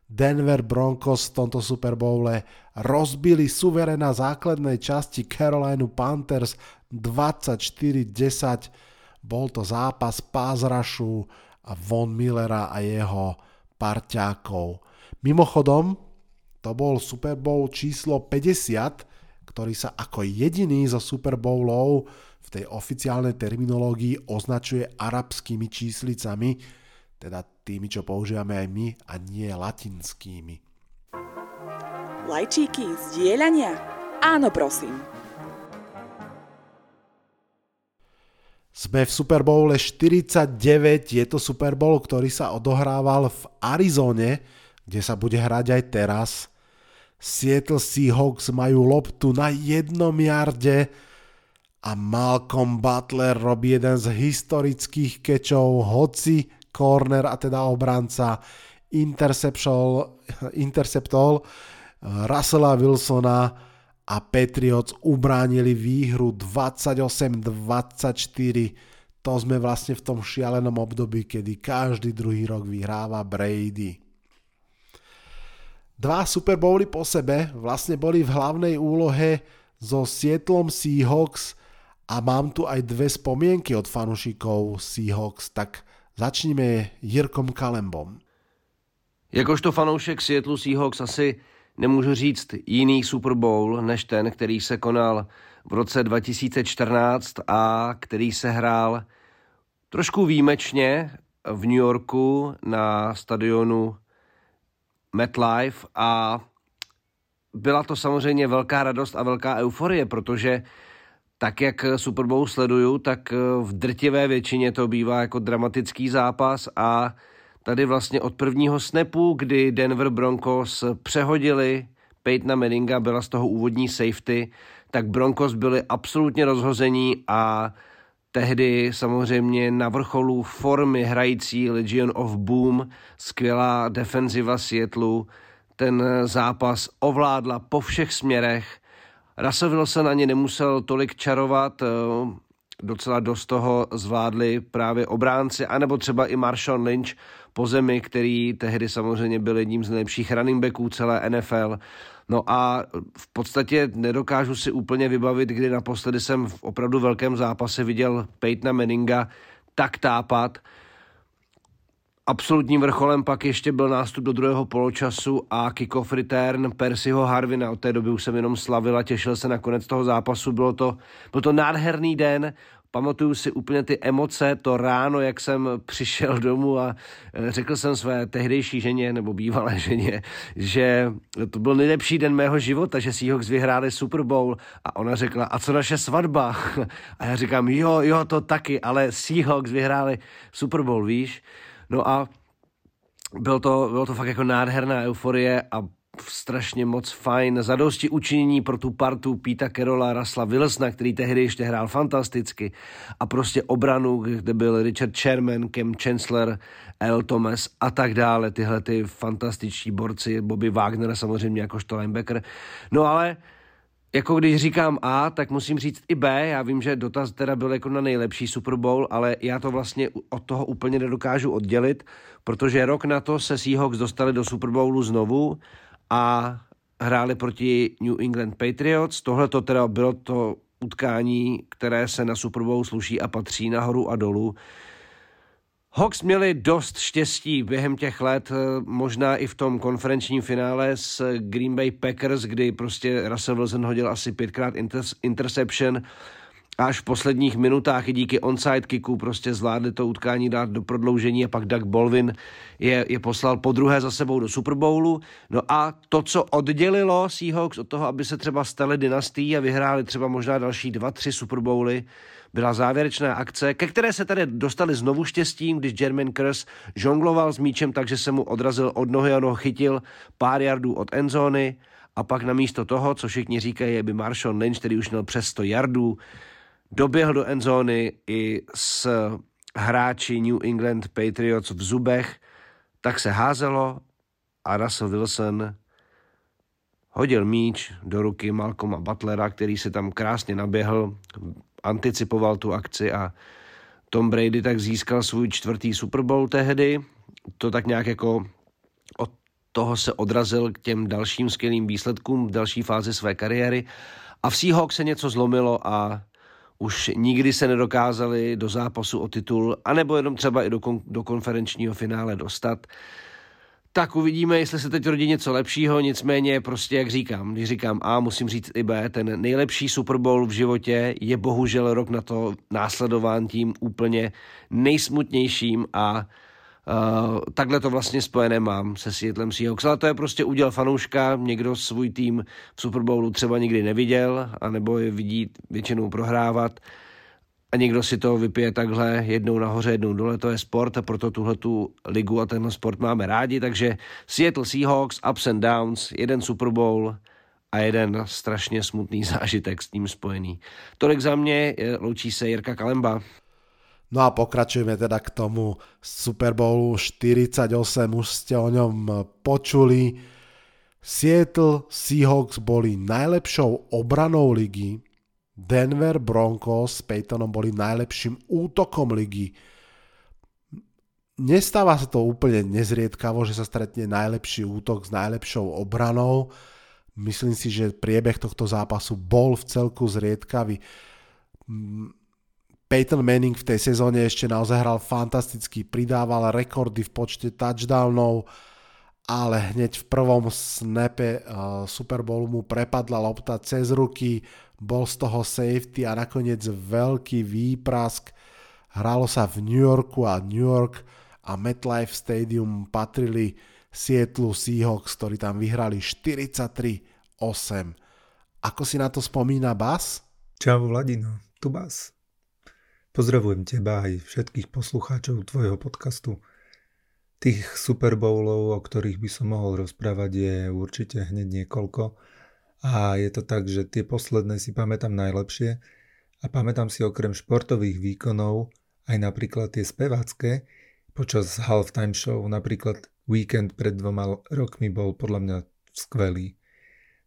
Speaker 4: Denver Broncos v tomto Super Bowle rozbili suverena základnej časti Carolina Panthers 24-10 bol to zápas Pázrašu a Von Millera a jeho parťákov. Mimochodom, to bol Super Bowl číslo 50, ktorý sa ako jediný zo Super Bowlov v tej oficiálnej terminológii označuje arabskými číslicami, teda tými, čo používame aj my a nie latinskými.
Speaker 2: Lajčíky, zdieľania? Áno, prosím.
Speaker 4: Sme v Super Bowle 49, je to Super Bowl, ktorý sa odohrával v Arizone, kde sa bude hrať aj teraz. Seattle Seahawks majú loptu na jednom jarde a Malcolm Butler robí jeden z historických kečov, hoci corner a teda obranca interceptol, Russella Wilsona a Patriots ubránili výhru 28-24. To sme vlastne v tom šialenom období, kedy každý druhý rok vyhráva Brady. Dva Super Bowly po sebe vlastne boli v hlavnej úlohe so Seattlom Seahawks a mám tu aj dve spomienky od fanušikov Seahawks, tak začneme Jirkom Kalembom.
Speaker 8: Jakožto fanoušek Seattle Seahawks asi nemůžu říct jiný Super Bowl než ten, který se konal v roce 2014 a který se hrál trošku výjimečně v New Yorku na stadionu MetLife a byla to samozřejmě velká radost a velká euforie, protože tak, jak Super Bowl sleduju, tak v drtivé většině to bývá jako dramatický zápas a tady vlastně od prvního snapu, kdy Denver Broncos přehodili Peytona Manninga byla z toho úvodní safety, tak Broncos byli absolutně rozhození a tehdy samozřejmě na vrcholu formy hrající Legion of Boom, skvělá defenziva Seattleu, ten zápas ovládla po všech směrech. Russell Wilson ani nemusel tolik čarovat, docela dost toho zvládli právě obránci, anebo třeba i Marshawn Lynch po zemi, který tehdy samozřejmě byl jedním z nejlepších running backů celé NFL. No a v podstatě nedokážu si úplně vybavit, kdy naposledy jsem v opravdu velkém zápase viděl Peytona Manninga tak tápat. Absolutním vrcholem pak ještě byl nástup do druhého poločasu a kickoff return Percyho Harvina. Od té doby už jsem jenom slavil a těšil se na konec toho zápasu. Bylo to, byl to nádherný den, pamatuju si úplně ty emoce, to ráno, jak jsem přišel domů a e, řekl jsem své tehdejší ženě, nebo bývalé ženě, že to byl nejlepší den mého života, že Seahawks vyhráli Super Bowl a ona řekla, a co naše svatba? A já říkám, jo, jo, to taky, ale Seahawks vyhráli Super Bowl, víš? No a byl to, bylo to fakt jako nádherná euforie a strašně moc fajn zadosti učinění pro tu partu Píta Kerola, Rasla Wilsona, který tehdy ještě hrál fantasticky a prostě obranu, kde byl Richard Sherman, Kem Chancellor, L. Thomas a tak dále, tyhle ty fantastiční borci, Bobby Wagner samozřejmě jakožto linebacker. No ale jako když říkám A, tak musím říct i B. Já vím, že dotaz teda byl jako na nejlepší Super Bowl, ale já to vlastně od toho úplně nedokážu oddělit, protože rok na to se Seahawks dostali do Super Bowlu znovu a hráli proti New England Patriots. Tohle to teda bylo to utkání, které se na Super Bowl sluší a patří nahoru a dolů. Hawks měli dost štěstí během těch let, možná i v tom konferenčním finále s Green Bay Packers, kdy prostě Russell Wilson hodil asi pětkrát interception až v posledních minutách i díky onside kicku prostě zvládli to utkání dát do prodloužení a pak Doug Bolvin je, je poslal po druhé za sebou do Super Bowlu. No a to, co oddělilo Seahawks od toho, aby se třeba stali dynastií a vyhráli třeba možná další dva, tři Super Bowly, byla závěrečná akce, ke které se tady dostali znovu štěstím, když Jermaine Kers žongloval s míčem, takže se mu odrazil od nohy a ho chytil pár jardů od endzóny a pak namísto toho, co všichni říkají, by Marshawn Lynch, který už měl přes 100 jardů, doběhl do endzóny i s hráči New England Patriots v zubech, tak se házelo a Russell Wilson hodil míč do ruky Malcolma Butlera, který se tam krásně naběhl, anticipoval tu akci a Tom Brady tak získal svůj čtvrtý Super Bowl tehdy. To tak nějak jako od toho se odrazil k těm dalším skvělým výsledkům v další fázi své kariéry. A v Seahawks se něco zlomilo a už nikdy se nedokázali do zápasu o titul, anebo jenom třeba i do, kon- do konferenčního finále dostat. Tak uvidíme, jestli se teď rodí něco lepšího, nicméně prostě jak říkám, když říkám A, musím říct i B, ten nejlepší Super Bowl v životě je bohužel rok na to následován tím úplně nejsmutnějším a Uh, takhle to vlastně spojené mám se Seattlem Seahawks, ale to je prostě uděl fanouška, někdo svůj tým v Super Bowlu třeba nikdy neviděl, anebo je vidí většinou prohrávat a někdo si to vypije takhle jednou nahoře, jednou dole, to je sport a proto tuhle tu ligu a tenhle sport máme rádi, takže Seattle Seahawks, ups and downs, jeden Super Bowl a jeden strašně smutný zážitek s tím spojený. Tolik za mě, loučí se Jirka Kalemba.
Speaker 4: No a pokračujeme teda k tomu Super Bowlu 48, už ste o ňom počuli. Seattle Seahawks boli najlepšou obranou ligy, Denver Broncos s Peytonom boli najlepším útokom ligy. Nestáva sa to úplne nezriedkavo, že sa stretne najlepší útok s najlepšou obranou. Myslím si, že priebeh tohto zápasu bol v celku zriedkavý Peyton Manning v tej sezóne ešte naozaj hral fantasticky, pridával rekordy v počte touchdownov, ale hneď v prvom snape uh, Super Bowlu mu prepadla lopta cez ruky, bol z toho safety a nakoniec veľký výprask. Hralo sa v New Yorku a New York a MetLife Stadium patrili Seattle Seahawks, ktorí tam vyhrali 43-8. Ako si na to spomína Bas?
Speaker 9: Čau Vladino, tu Bas. Pozdravujem teba aj všetkých poslucháčov tvojho podcastu. Tých Super Bowlov, o ktorých by som mohol rozprávať, je určite hneď niekoľko. A je to tak, že tie posledné si pamätám najlepšie a pamätám si okrem športových výkonov aj napríklad tie spevácké počas halftime show, napríklad Weekend pred dvoma rokmi bol podľa mňa skvelý.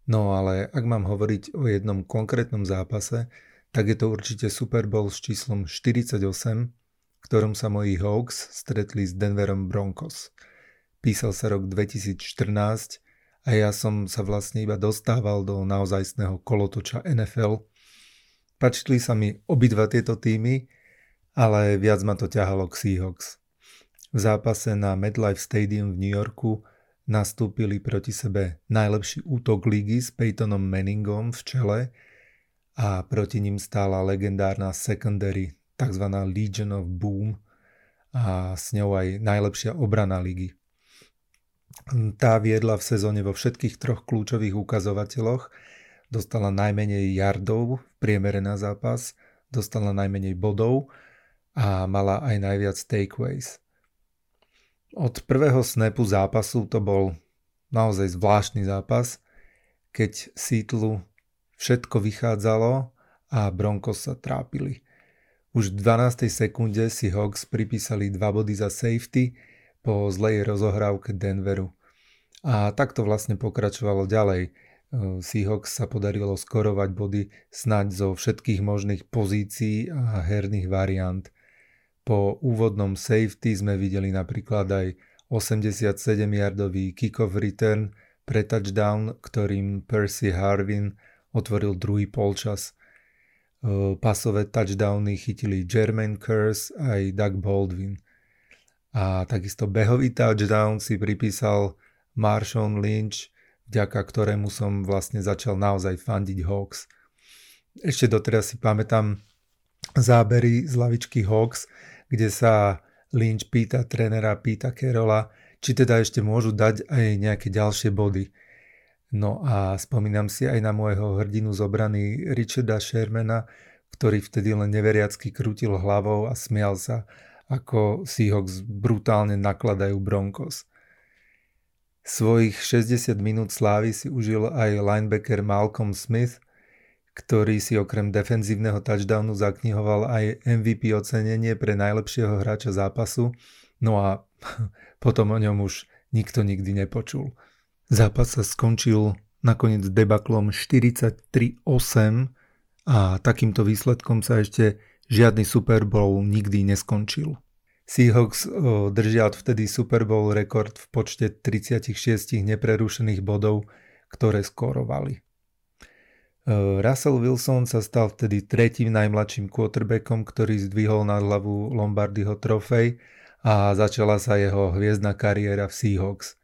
Speaker 9: No ale ak mám hovoriť o jednom konkrétnom zápase, tak je to určite Super Bowl s číslom 48, ktorom sa moji Hawks stretli s Denverom Broncos. Písal sa rok 2014 a ja som sa vlastne iba dostával do naozajstného kolotoča NFL. Pačili sa mi obidva tieto týmy, ale viac ma to ťahalo k Seahawks. V zápase na MetLife Stadium v New Yorku nastúpili proti sebe najlepší útok ligy s Peytonom Manningom v čele a proti ním stála legendárna secondary tzv. Legion of Boom a s ňou aj najlepšia obrana ligy. Tá viedla v sezóne vo všetkých troch kľúčových ukazovateľoch, dostala najmenej yardov v priemere na zápas, dostala najmenej bodov a mala aj najviac takeaways. Od prvého snapu zápasu to bol naozaj zvláštny zápas, keď Seattle všetko vychádzalo a Broncos sa trápili. Už v 12. sekunde si Hawks pripísali dva body za safety po zlej rozohrávke Denveru. A takto vlastne pokračovalo ďalej. Seahawks sa podarilo skorovať body snaď zo všetkých možných pozícií a herných variant. Po úvodnom safety sme videli napríklad aj 87-yardový kick-off return pre touchdown, ktorým Percy Harvin otvoril druhý polčas – pasové touchdowny chytili Jermaine Curse aj Doug Baldwin. A takisto behový touchdown si pripísal Marshawn Lynch, vďaka ktorému som vlastne začal naozaj fandiť Hawks. Ešte doteraz si pamätám zábery z lavičky Hawks, kde sa Lynch pýta trénera Pita Kerola, či teda ešte môžu dať aj nejaké ďalšie body. No a spomínam si aj na môjho hrdinu z obrany Richarda Shermana, ktorý vtedy len neveriacky krútil hlavou a smial sa, ako Seahawks brutálne nakladajú Broncos. Svojich 60 minút slávy si užil aj linebacker Malcolm Smith, ktorý si okrem defenzívneho touchdownu zaknihoval aj MVP ocenenie pre najlepšieho hráča zápasu, no a potom o ňom už nikto nikdy nepočul. Zápas sa skončil nakoniec debaklom 43-8 a takýmto výsledkom sa ešte žiadny Super Bowl nikdy neskončil. Seahawks držia vtedy Super Bowl rekord v počte 36 neprerušených bodov, ktoré skorovali. Russell Wilson sa stal vtedy tretím najmladším quarterbackom, ktorý zdvihol na hlavu Lombardyho trofej a začala sa jeho hviezdna kariéra v Seahawks.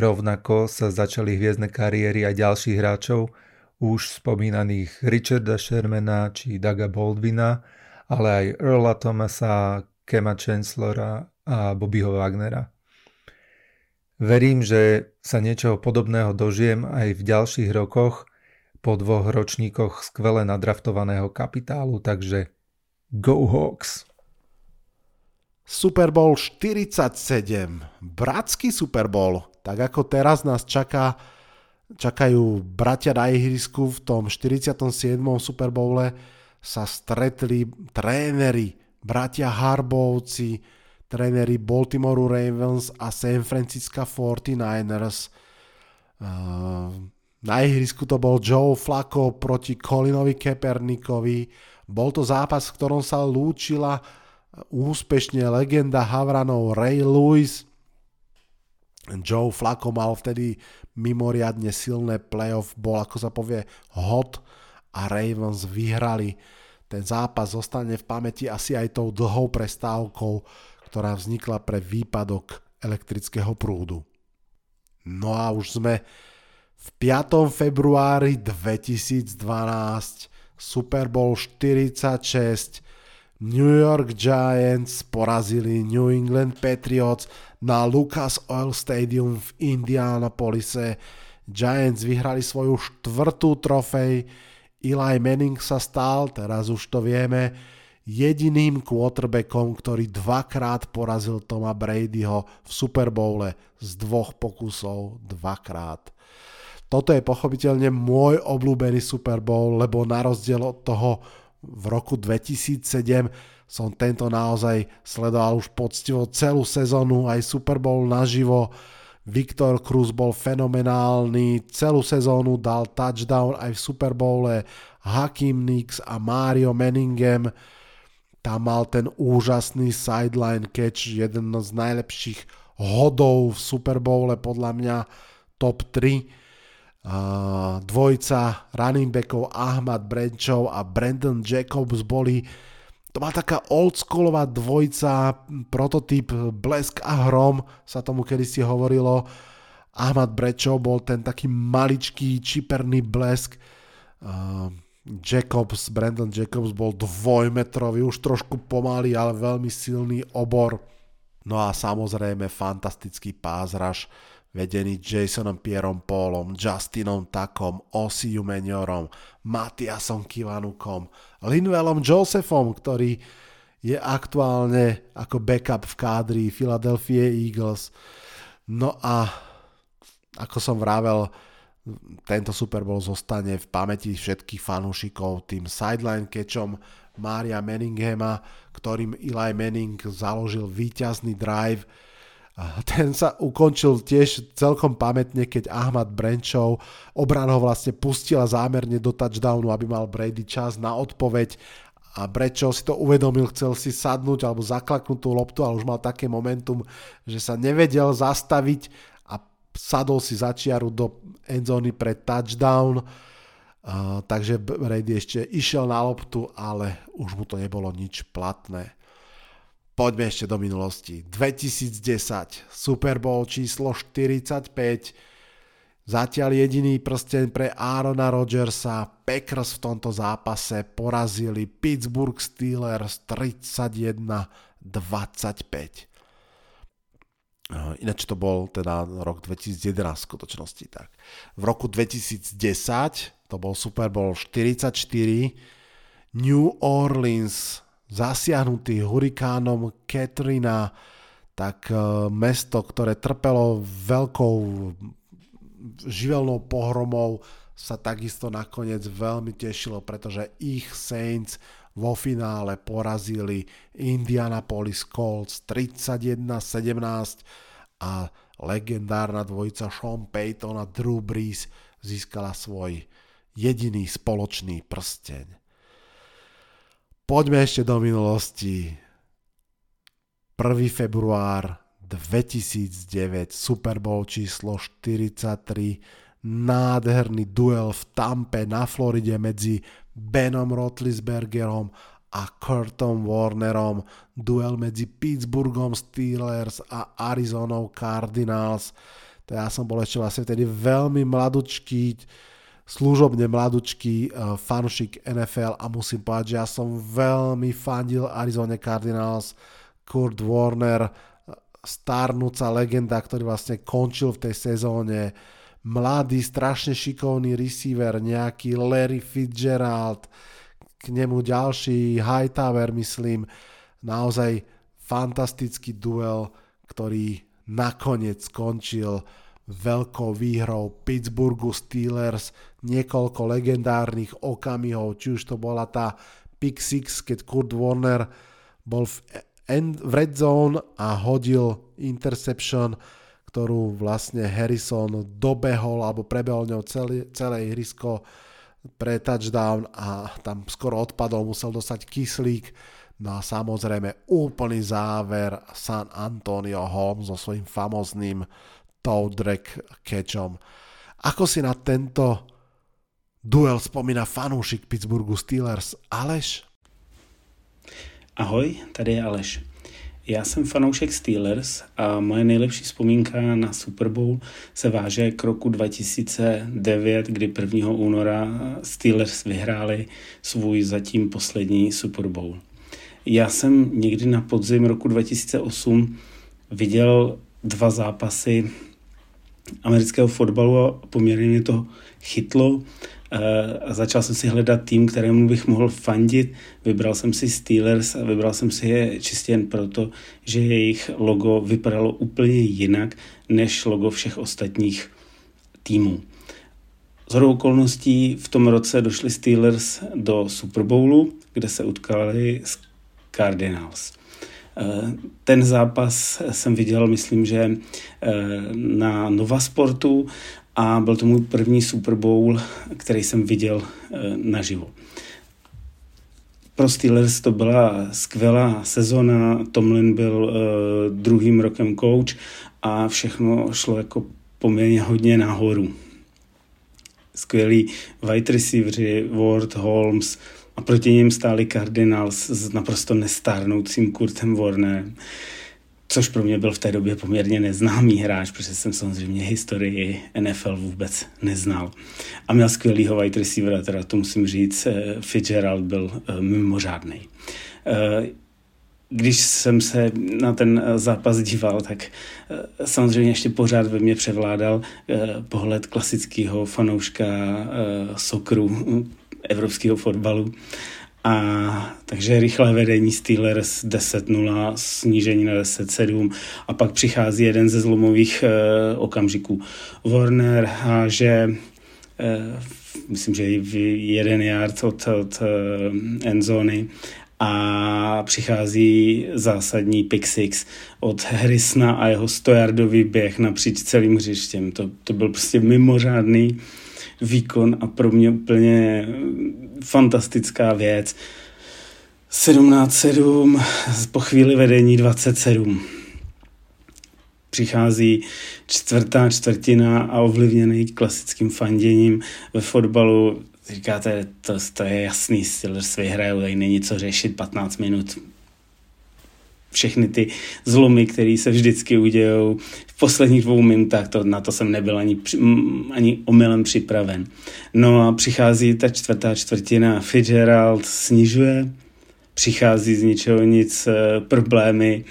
Speaker 9: Rovnako sa začali hviezdne kariéry aj ďalších hráčov, už spomínaných Richarda Shermana či Daga Baldwina, ale aj Earla Thomasa, Kema Chancellora a Bobbyho Wagnera. Verím, že sa niečoho podobného dožijem aj v ďalších rokoch po dvoch ročníkoch skvele nadraftovaného kapitálu, takže Go Hawks!
Speaker 4: Super Bowl 47, bratský Super Bowl, tak ako teraz nás čaká, čakajú bratia na ihrisku v tom 47. Super Bowle sa stretli tréneri, bratia Harbovci, tréneri Baltimore Ravens a San Francisco 49ers. Na ihrisku to bol Joe Flacco proti Colinovi Kapernikovi. Bol to zápas, v ktorom sa lúčila úspešne legenda Havranov Ray Lewis Joe Flacco mal vtedy mimoriadne silné playoff, bol ako sa povie hot a Ravens vyhrali. Ten zápas zostane v pamäti asi aj tou dlhou prestávkou, ktorá vznikla pre výpadok elektrického prúdu. No a už sme v 5. februári 2012 Super Bowl 46 New York Giants porazili New England Patriots na Lucas Oil Stadium v Indianapolise. Giants vyhrali svoju štvrtú trofej, Eli Manning sa stal, teraz už to vieme, jediným quarterbackom, ktorý dvakrát porazil Toma Bradyho v Super Bowle z dvoch pokusov dvakrát. Toto je pochopiteľne môj obľúbený Super Bowl, lebo na rozdiel od toho v roku 2007 som tento naozaj sledoval už poctivo celú sezónu, aj Super Bowl naživo. Viktor Cruz bol fenomenálny, celú sezónu dal touchdown aj v Super Bowle, Hakim Nix a Mario Manningham tam mal ten úžasný sideline catch, jeden z najlepších hodov v Super Bowle, podľa mňa top 3. Uh, dvojca running backov Ahmad Branchov a Brandon Jacobs boli to má taká oldschoolová dvojca, prototyp Blesk a Hrom, sa tomu kedy si hovorilo. Ahmad Brečov bol ten taký maličký, čiperný blesk. Uh, Jacobs, Brandon Jacobs bol dvojmetrový, už trošku pomalý, ale veľmi silný obor. No a samozrejme fantastický pázraž, vedený Jasonom Pierom Paulom, Justinom Takom, Osiu Meniorom, Matiasom Kivanukom, Linwellom Josephom, ktorý je aktuálne ako backup v kádri Philadelphia Eagles. No a ako som vravel, tento Super Bowl zostane v pamäti všetkých fanúšikov tým sideline catchom Mária Manninghama, ktorým Eli Manning založil víťazný drive. Ten sa ukončil tiež celkom pamätne, keď Ahmad Branchov obran ho vlastne pustila zámerne do touchdownu, aby mal Brady čas na odpoveď a Brečo si to uvedomil, chcel si sadnúť alebo zaklaknúť tú loptu, ale už mal také momentum, že sa nevedel zastaviť sadol si začiaru do endzóny pre touchdown, uh, takže Brady ešte išiel na loptu, ale už mu to nebolo nič platné. Poďme ešte do minulosti. 2010, Super Bowl číslo 45, Zatiaľ jediný prsten pre Aarona Rodgersa. Packers v tomto zápase porazili Pittsburgh Steelers 31-25. Ináč to bol teda rok 2011 v skutočnosti. Tak. V roku 2010 to bol Super Bowl 44 New Orleans zasiahnutý hurikánom Katrina tak e, mesto, ktoré trpelo veľkou živelnou pohromou sa takisto nakoniec veľmi tešilo, pretože ich Saints vo finále porazili Indianapolis Colts 31-17 a legendárna dvojica Sean Payton a Drew Brees získala svoj jediný spoločný prsteň. Poďme ešte do minulosti. 1. február 2009, Super Bowl číslo 43, nádherný duel v Tampe na Floride medzi Benom Rotlisbergerom a Kurtom Warnerom, duel medzi Pittsburghom Steelers a Arizona Cardinals. To ja som bol ešte vlastne vtedy veľmi mladučký, služobne mladučký uh, fanšik NFL a musím povedať, že ja som veľmi fandil Arizona Cardinals. Kurt Warner, starnúca legenda, ktorý vlastne končil v tej sezóne mladý, strašne šikovný receiver, nejaký Larry Fitzgerald, k nemu ďalší Hightower, myslím, naozaj fantastický duel, ktorý nakoniec skončil veľkou výhrou Pittsburghu Steelers, niekoľko legendárnych okamihov, či už to bola tá pick six, keď Kurt Warner bol v, end, v red zone a hodil interception, ktorú vlastne Harrison dobehol alebo prebehol ňou celé, celé ihrisko pre touchdown a tam skoro odpadol, musel dostať kyslík. No a samozrejme úplný záver San Antonio Holmes so svojím famozným toe drag catchom. Ako si na tento duel spomína fanúšik Pittsburghu Steelers Aleš?
Speaker 10: Ahoj, tady je Aleš. Já jsem fanoušek Steelers a moje nejlepší vzpomínka na Super Bowl se váže k roku 2009, kdy 1. února Steelers vyhráli svůj zatím poslední Super Bowl. Já jsem někdy na podzim roku 2008 viděl dva zápasy amerického fotbalu a poměrně mě to chytlo a začal jsem si hledat tým, kterému bych mohl fandit. Vybral jsem si Steelers a vybral jsem si je čistě jen proto, že jejich logo vypadalo úplně jinak než logo všech ostatních týmů. Z okolností v tom roce došli Steelers do Super Bowlu, kde se utkali s Cardinals. Eh, ten zápas jsem viděl, myslím, že eh, na Nova Sportu a byl to můj první Super Bowl, který jsem viděl eh, naživo. Pro Steelers to byla skvělá sezona, Tomlin byl druhým rokem coach a všechno šlo jako poměrně hodně nahoru. Skvělí wide receiveri, Ward, Holmes, a proti ním stáli Cardinals s naprosto nestárnoucím Kurtem Warnerem, což pro mě byl v té době poměrně neznámý hráč, protože jsem samozřejmě historii NFL vůbec neznal. A měl skvělýho wide receivera, teda to musím říct, eh, Fitzgerald byl eh, mimořádný. Eh, když jsem se na ten zápas díval, tak samozřejmě ještě pořád ve mně převládal pohled klasického fanouška sokru, evropského fotbalu. A takže rychlé vedení Steelers 10-0, snížení na 10-7 a pak přichází jeden ze zlomových e, okamžiků. Warner háže e, myslím, že jeden yard od, od e, a přichází zásadní pick six od Harrisona a jeho stojardový běh napříč celým hřištěm. To, to byl prostě mimořádný výkon a pro mě úplně fantastická věc. 17-7, po chvíli vedení 27. Přichází čtvrtá čtvrtina a ovlivněný klasickým fanděním ve fotbalu. Říkáte, to, to je jasný, Steelers vyhrajou, tady není co řešit 15 minut, všechny ty zlomy, které se vždycky udějou v posledních dvou minutách, to, na to jsem nebyl ani, ani omylem připraven. No a přichází ta čtvrtá čtvrtina, Fitzgerald snižuje, přichází z ničeho nic uh, problémy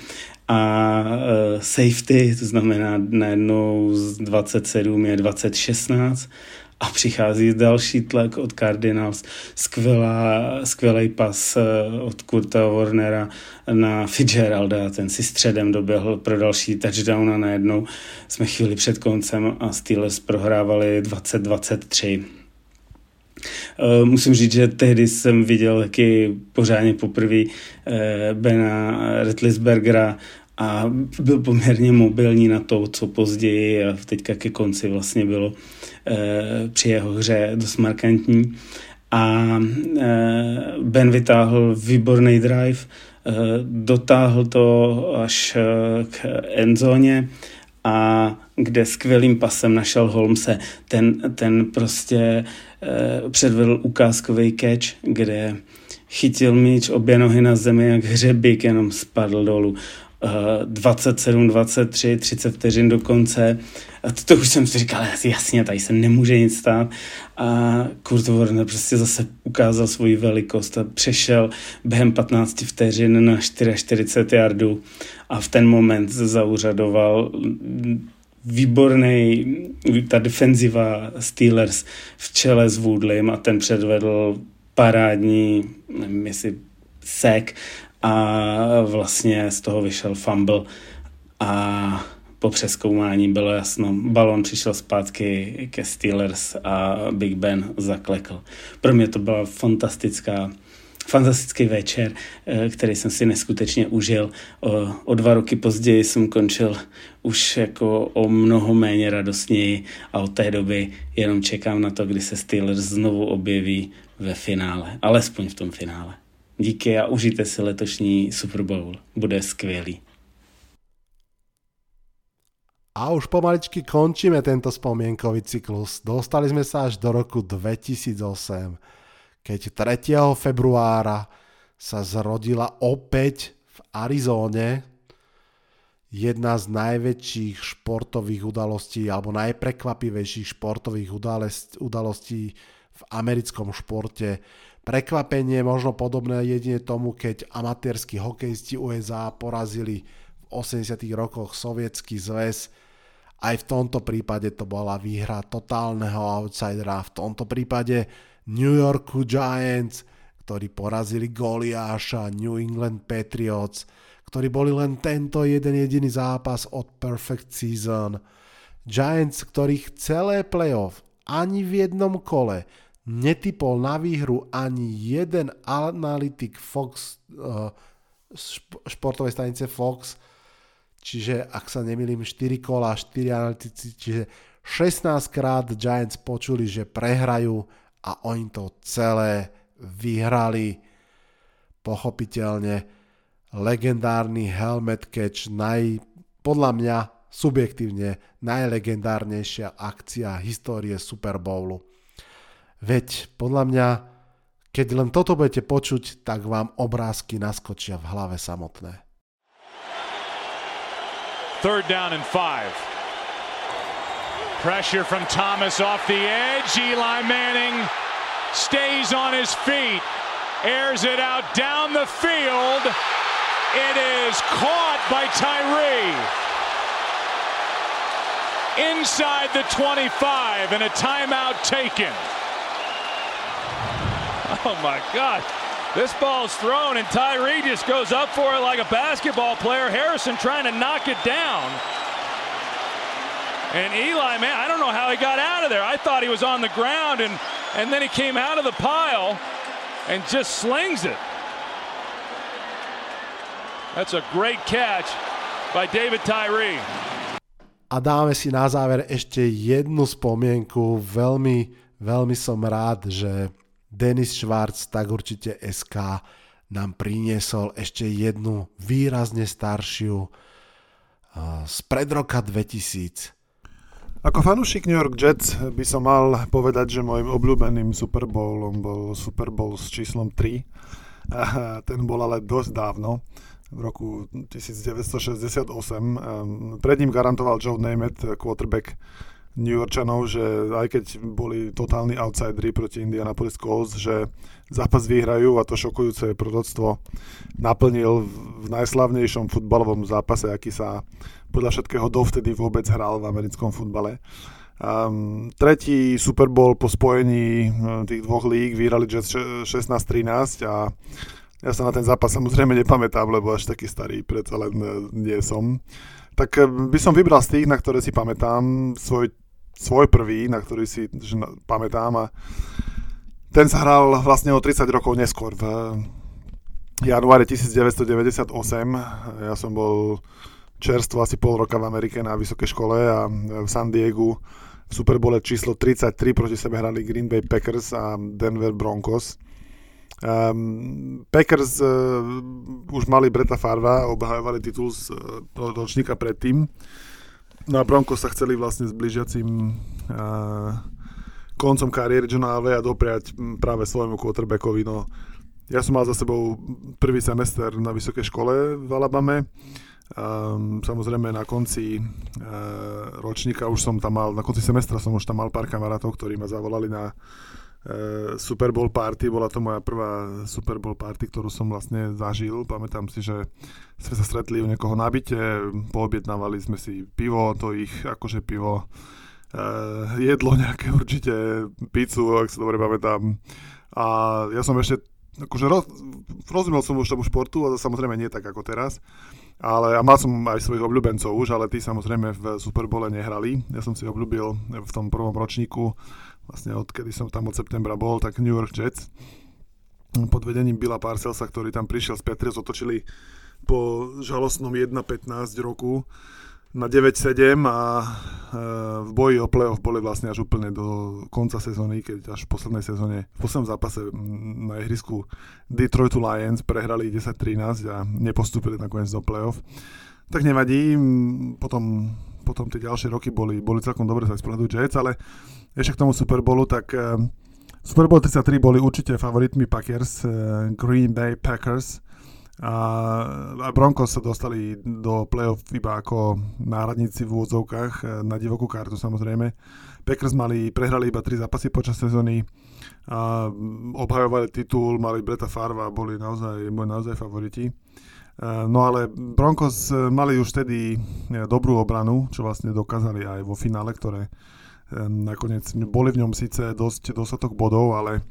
Speaker 10: a uh, safety, to znamená najednou z 27 je 2016 a přichází další tlak od Cardinals. Skvělá, skvělý pas eh, od Kurta Warnera na Fitzgeralda, ten si středem doběhl pro další touchdown a najednou jsme chvíli před koncem a Steelers prohrávali 20-23. Uh, musím říct, že tehdy jsem viděl taky pořádně poprvé uh, Bena Retlisbergera a byl poměrně mobilní na to, co později a teďka ke konci vlastně bylo při jeho hře dost markantní. A e, Ben vytáhl výborný drive, e, dotáhl to až k endzóně a kde skvělým pasem našel Holmese. Ten, ten prostě předvedl ukázkový catch, kde chytil míč obě nohy na zemi jak hřebík, jenom spadl dolů. 27, 23, 30 vteřin do konce. To, to už jsem si říkal, jasně, tady se nemůže nic stát. A Kurt Warner prostě zase ukázal svoji velikost a přešel během 15 vteřin na 44 yardů a v ten moment zauřadoval výborný, ta defenziva Steelers v čele s Woodleym a ten předvedl parádní, nevím jestli sek a vlastně z toho vyšel fumble a po přeskoumání bylo jasno, balon přišel zpátky ke Steelers a Big Ben zaklekl. Pro mě to byla fantastická fantastický večer, eh, který jsem si neskutečně užil. O, o dva roky později jsem končil už jako o mnoho méně radostněji a od té doby jenom čekám na to, kdy se Steelers znovu objeví ve finále, alespoň v tom finále. Díky a užijte si letošní Super Bowl. Bude skvělý.
Speaker 4: A už pomaličky končíme tento spomienkový cyklus. Dostali sme sa až do roku 2008, keď 3. februára sa zrodila opäť v Arizóne jedna z najväčších športových udalostí alebo najprekvapivejších športových udalostí v americkom športe Prekvapenie možno podobné jedine tomu, keď amatérski hokejisti USA porazili 80 rokoch sovietský zväz Aj v tomto prípade to bola výhra totálneho outsidera, v tomto prípade New Yorku Giants, ktorí porazili Goliáša, New England Patriots, ktorí boli len tento jeden jediný zápas od Perfect Season. Giants, ktorých celé playoff ani v jednom kole netypol na výhru ani jeden analytik Fox, uh, športovej stanice Fox, čiže ak sa nemýlim 4 kola, 4 analytici, čiže 16 krát Giants počuli, že prehrajú a oni to celé vyhrali. Pochopiteľne legendárny helmet catch, naj, podľa mňa subjektívne najlegendárnejšia akcia histórie Super Bowlu. Veď podľa mňa, keď len toto budete počuť, tak vám obrázky naskočia v hlave samotné.
Speaker 1: Third down and five. Pressure from Thomas off the edge. Eli Manning stays on his feet, airs it out down the field. It is caught by Tyree. Inside the 25 and a timeout taken.
Speaker 11: Oh my God. This ball's thrown, and Tyree just goes up for it like a basketball player. Harrison trying to knock it down. And Eli, man, I don't know how he got out of there. I thought he was on the ground, and, and then he came out of the pile and just slings it. That's a great catch by David Tyree.
Speaker 4: A dáme si na záver ešte jednu spomienku. Veľmi, veľmi som rád, že Denis Schwarz, tak určite SK, nám priniesol ešte jednu výrazne staršiu z pred roka 2000.
Speaker 12: Ako fanúšik New York Jets by som mal povedať, že môjim obľúbeným Super Bowlom bol Super Bowl s číslom 3. A ten bol ale dosť dávno, v roku 1968. Pred ním garantoval Joe Namath, quarterback New Yorkčanov, že aj keď boli totálni outsideri proti Indianapolis Colts, že zápas vyhrajú a to šokujúce proroctvo naplnil v najslavnejšom futbalovom zápase, aký sa podľa všetkého dovtedy vôbec hral v americkom futbale. Um, tretí Super Bowl po spojení uh, tých dvoch líg vyhrali Jets 16-13 a ja sa na ten zápas samozrejme nepamätám, lebo až taký starý predsa len uh, nie som. Tak uh, by som vybral z tých, na ktoré si pamätám, svoj svoj prvý, na ktorý si že pamätám a ten sa hral vlastne o 30 rokov neskôr v januári 1998. Ja som bol čerstvo asi pol roka v Amerike na vysokej škole a v San Diegu v Superbole číslo 33 proti sebe hrali Green Bay Packers a Denver Broncos. Um, Packers uh, už mali Breta Farva, obhajovali titul z uh, ročníka predtým No a Broncos sa chceli vlastne s blížiacim uh, koncom kariéry Johna a dopriať práve svojmu quarterbackovi. No, ja som mal za sebou prvý semester na vysokej škole v Alabame. Um, samozrejme na konci uh, ročníka už som tam mal, na konci semestra som už tam mal pár kamarátov, ktorí ma zavolali na Super Bowl party. Bola to moja prvá Super Bowl party, ktorú som vlastne zažil. Pamätám si, že sme sa stretli u niekoho na byte, poobjednávali sme si pivo, to ich akože pivo, uh, jedlo nejaké určite, pizzu, ak sa dobre pamätám. A ja som ešte, akože roz, rozumel som už tomu športu, ale samozrejme nie tak ako teraz. Ale a mal som aj svojich obľúbencov už, ale tí samozrejme v Superbole nehrali. Ja som si obľúbil v tom prvom ročníku, vlastne odkedy som tam od septembra bol, tak New York Jets pod vedením Billa Parcelsa, ktorý tam prišiel z Patriots, otočili po žalostnom 1-15 roku na 9-7 a e, v boji o playoff boli vlastne až úplne do konca sezóny, keď až v poslednej sezóne, v poslednom zápase na ihrisku Detroitu Lions prehrali 10-13 a nepostúpili nakoniec do playoff. Tak nevadí, potom, potom tie ďalšie roky boli, boli celkom dobre sa z pohľadu Jets, ale ešte k tomu Super Bowlu, tak e, Super Bowl 33 boli určite favoritmi Packers, e, Green Bay Packers, a, a Broncos sa dostali do playoff iba ako náhradníci v úvodzovkách e, na divokú kartu samozrejme. Packers mali, prehrali iba tri zápasy počas sezóny a obhajovali titul, mali Breta Farva, boli naozaj, boli naozaj favoriti. No ale Broncos mali už vtedy dobrú obranu, čo vlastne dokázali aj vo finále, ktoré nakoniec boli v ňom síce dosť dostatok bodov, ale,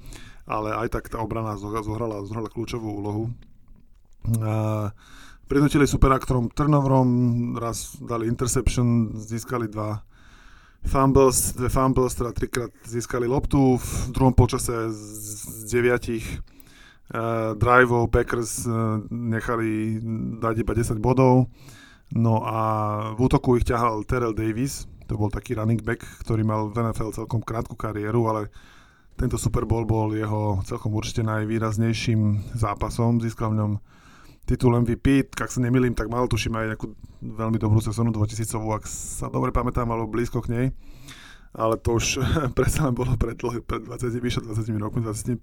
Speaker 12: ale aj tak tá obrana zohrala, zohrala kľúčovú úlohu. Prinutili superaktorom turnoverom, raz dali interception, získali dva fumbles, dve fumbles, teda trikrát získali loptu, v druhom počase z deviatich uh, driveov Packers uh, nechali dať iba 10 bodov, no a v útoku ich ťahal Terrell Davis, to bol taký running back, ktorý mal v NFL celkom krátku kariéru, ale tento Super Bowl bol jeho celkom určite najvýraznejším zápasom. Získal v ňom titul MVP, ak sa nemýlim, tak mal tuším aj nejakú veľmi dobrú sezónu 2000 ak sa dobre pamätám, alebo blízko k nej. Ale to už predsa len bolo pred, pred 20, 20 rokmi, 25.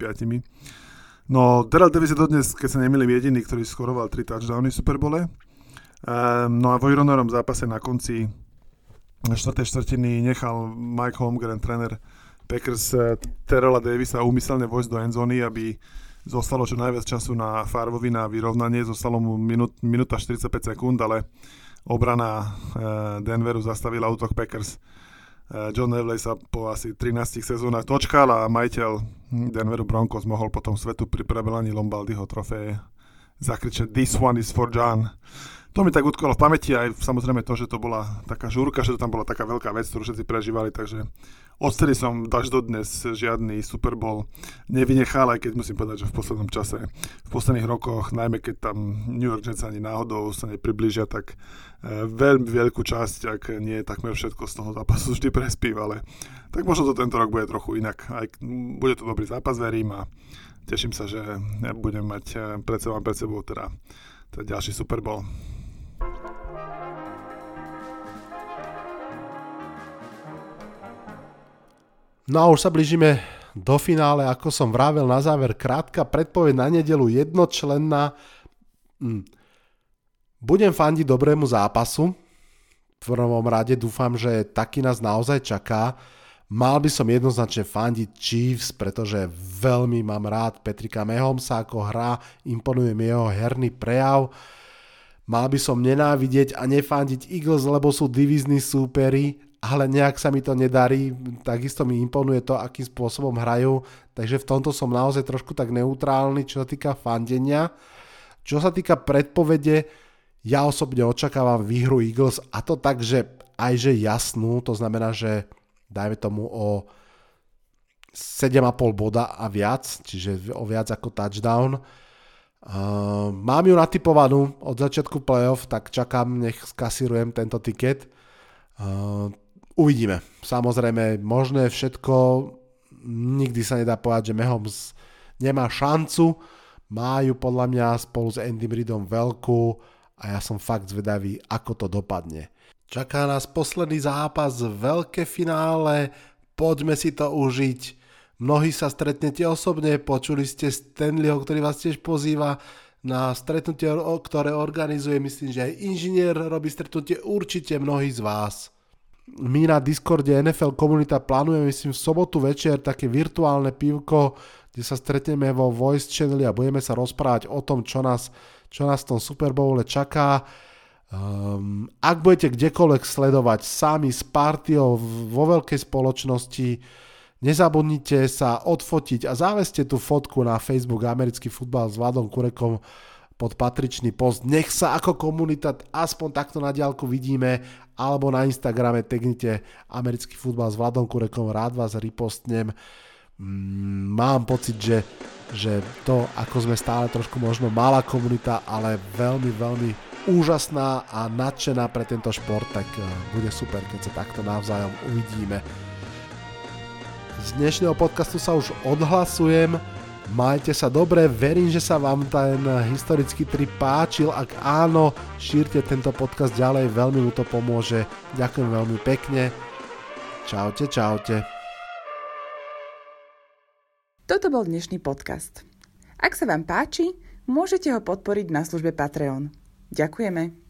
Speaker 12: No, Daryl Davis je dodnes, keď sa nemýlim, jediný, ktorý skoroval 3 touchdowny v Super Bowle. Um, no a v Ironorom zápase na konci 4. štvrtiny nechal Mike Holmgren, tréner Packers, eh, Terrella Davisa umyselne vojsť do endzóny, aby zostalo čo najviac času na Farvovi na vyrovnanie. Zostalo mu minút, minúta 45 sekúnd, ale obrana eh, Denveru zastavila útok Packers. Eh, John Nevley sa po asi 13 sezónach točkal a majiteľ Denveru Broncos mohol potom svetu pri prebelaní Lombardyho trofeje. Zakričať This one is for John. To mi tak utkolo v pamäti aj samozrejme to, že to bola taká žúrka, že to tam bola taká veľká vec, ktorú všetci prežívali, takže odtedy som až dodnes žiadny Super Bowl nevynechal, aj keď musím povedať, že v poslednom čase, v posledných rokoch, najmä keď tam New York Jets ani náhodou sa nepriblížia, tak e, veľmi veľkú časť, ak nie takmer všetko z toho zápasu vždy prespív, ale tak možno to tento rok bude trochu inak. Aj, bude to dobrý zápas, verím a teším sa, že budem mať e, pred sebou, pred sebou teda, teda ďalší Super Bowl.
Speaker 4: No a už sa blížime do finále, ako som vravel na záver, krátka predpoveď na nedelu jednočlenná. Hm. Budem fandiť dobrému zápasu. V prvom rade dúfam, že taký nás naozaj čaká. Mal by som jednoznačne fandiť Chiefs, pretože veľmi mám rád Petrika Mahomesa, ako hrá, imponuje mi jeho herný prejav. Mal by som nenávidieť a nefandiť Eagles, lebo sú divizní súperi ale nejak sa mi to nedarí, takisto mi imponuje to, akým spôsobom hrajú, takže v tomto som naozaj trošku tak neutrálny, čo sa týka fandenia. Čo sa týka predpovede, ja osobne očakávam výhru Eagles a to tak, že aj že jasnú, to znamená, že dajme tomu o 7,5 boda a viac, čiže o viac ako touchdown. Uh, mám ju natypovanú od začiatku playoff, tak čakám, nech skasírujem tento tiket. Uh, Uvidíme. Samozrejme, možné všetko, nikdy sa nedá povedať, že Mahomes nemá šancu, majú podľa mňa spolu s Andy Reidom veľkú a ja som fakt zvedavý, ako to dopadne. Čaká nás posledný zápas, veľké finále, poďme si to užiť. Mnohí sa stretnete osobne, počuli ste Stanleyho, ktorý vás tiež pozýva na stretnutie, ktoré organizuje, myslím, že aj inžinier robí stretnutie, určite mnohí z vás my na Discorde NFL komunita plánujeme, myslím, v sobotu večer také virtuálne pivko, kde sa stretneme vo Voice Channel a budeme sa rozprávať o tom, čo nás, čo nás v tom Super Bowle čaká. Um, ak budete kdekoľvek sledovať sami s partiou vo veľkej spoločnosti, nezabudnite sa odfotiť a záveste tú fotku na Facebook Americký futbal s Vladom Kurekom pod patričný post. Nech sa ako komunita aspoň takto na diálku vidíme, alebo na Instagrame tegnite americký futbal s Vladom Kurekom, rád vás ripostnem. Mm, mám pocit, že, že to, ako sme stále trošku možno malá komunita, ale veľmi, veľmi úžasná a nadšená pre tento šport, tak eh, bude super, keď sa takto navzájom uvidíme. Z dnešného podcastu sa už odhlasujem. Majte sa dobre, verím, že sa vám ten historický trip páčil. Ak áno, šírte tento podcast ďalej, veľmi mu to pomôže. Ďakujem veľmi pekne. Čaute, čaute.
Speaker 2: Toto bol dnešný podcast. Ak sa vám páči, môžete ho podporiť na službe Patreon. Ďakujeme.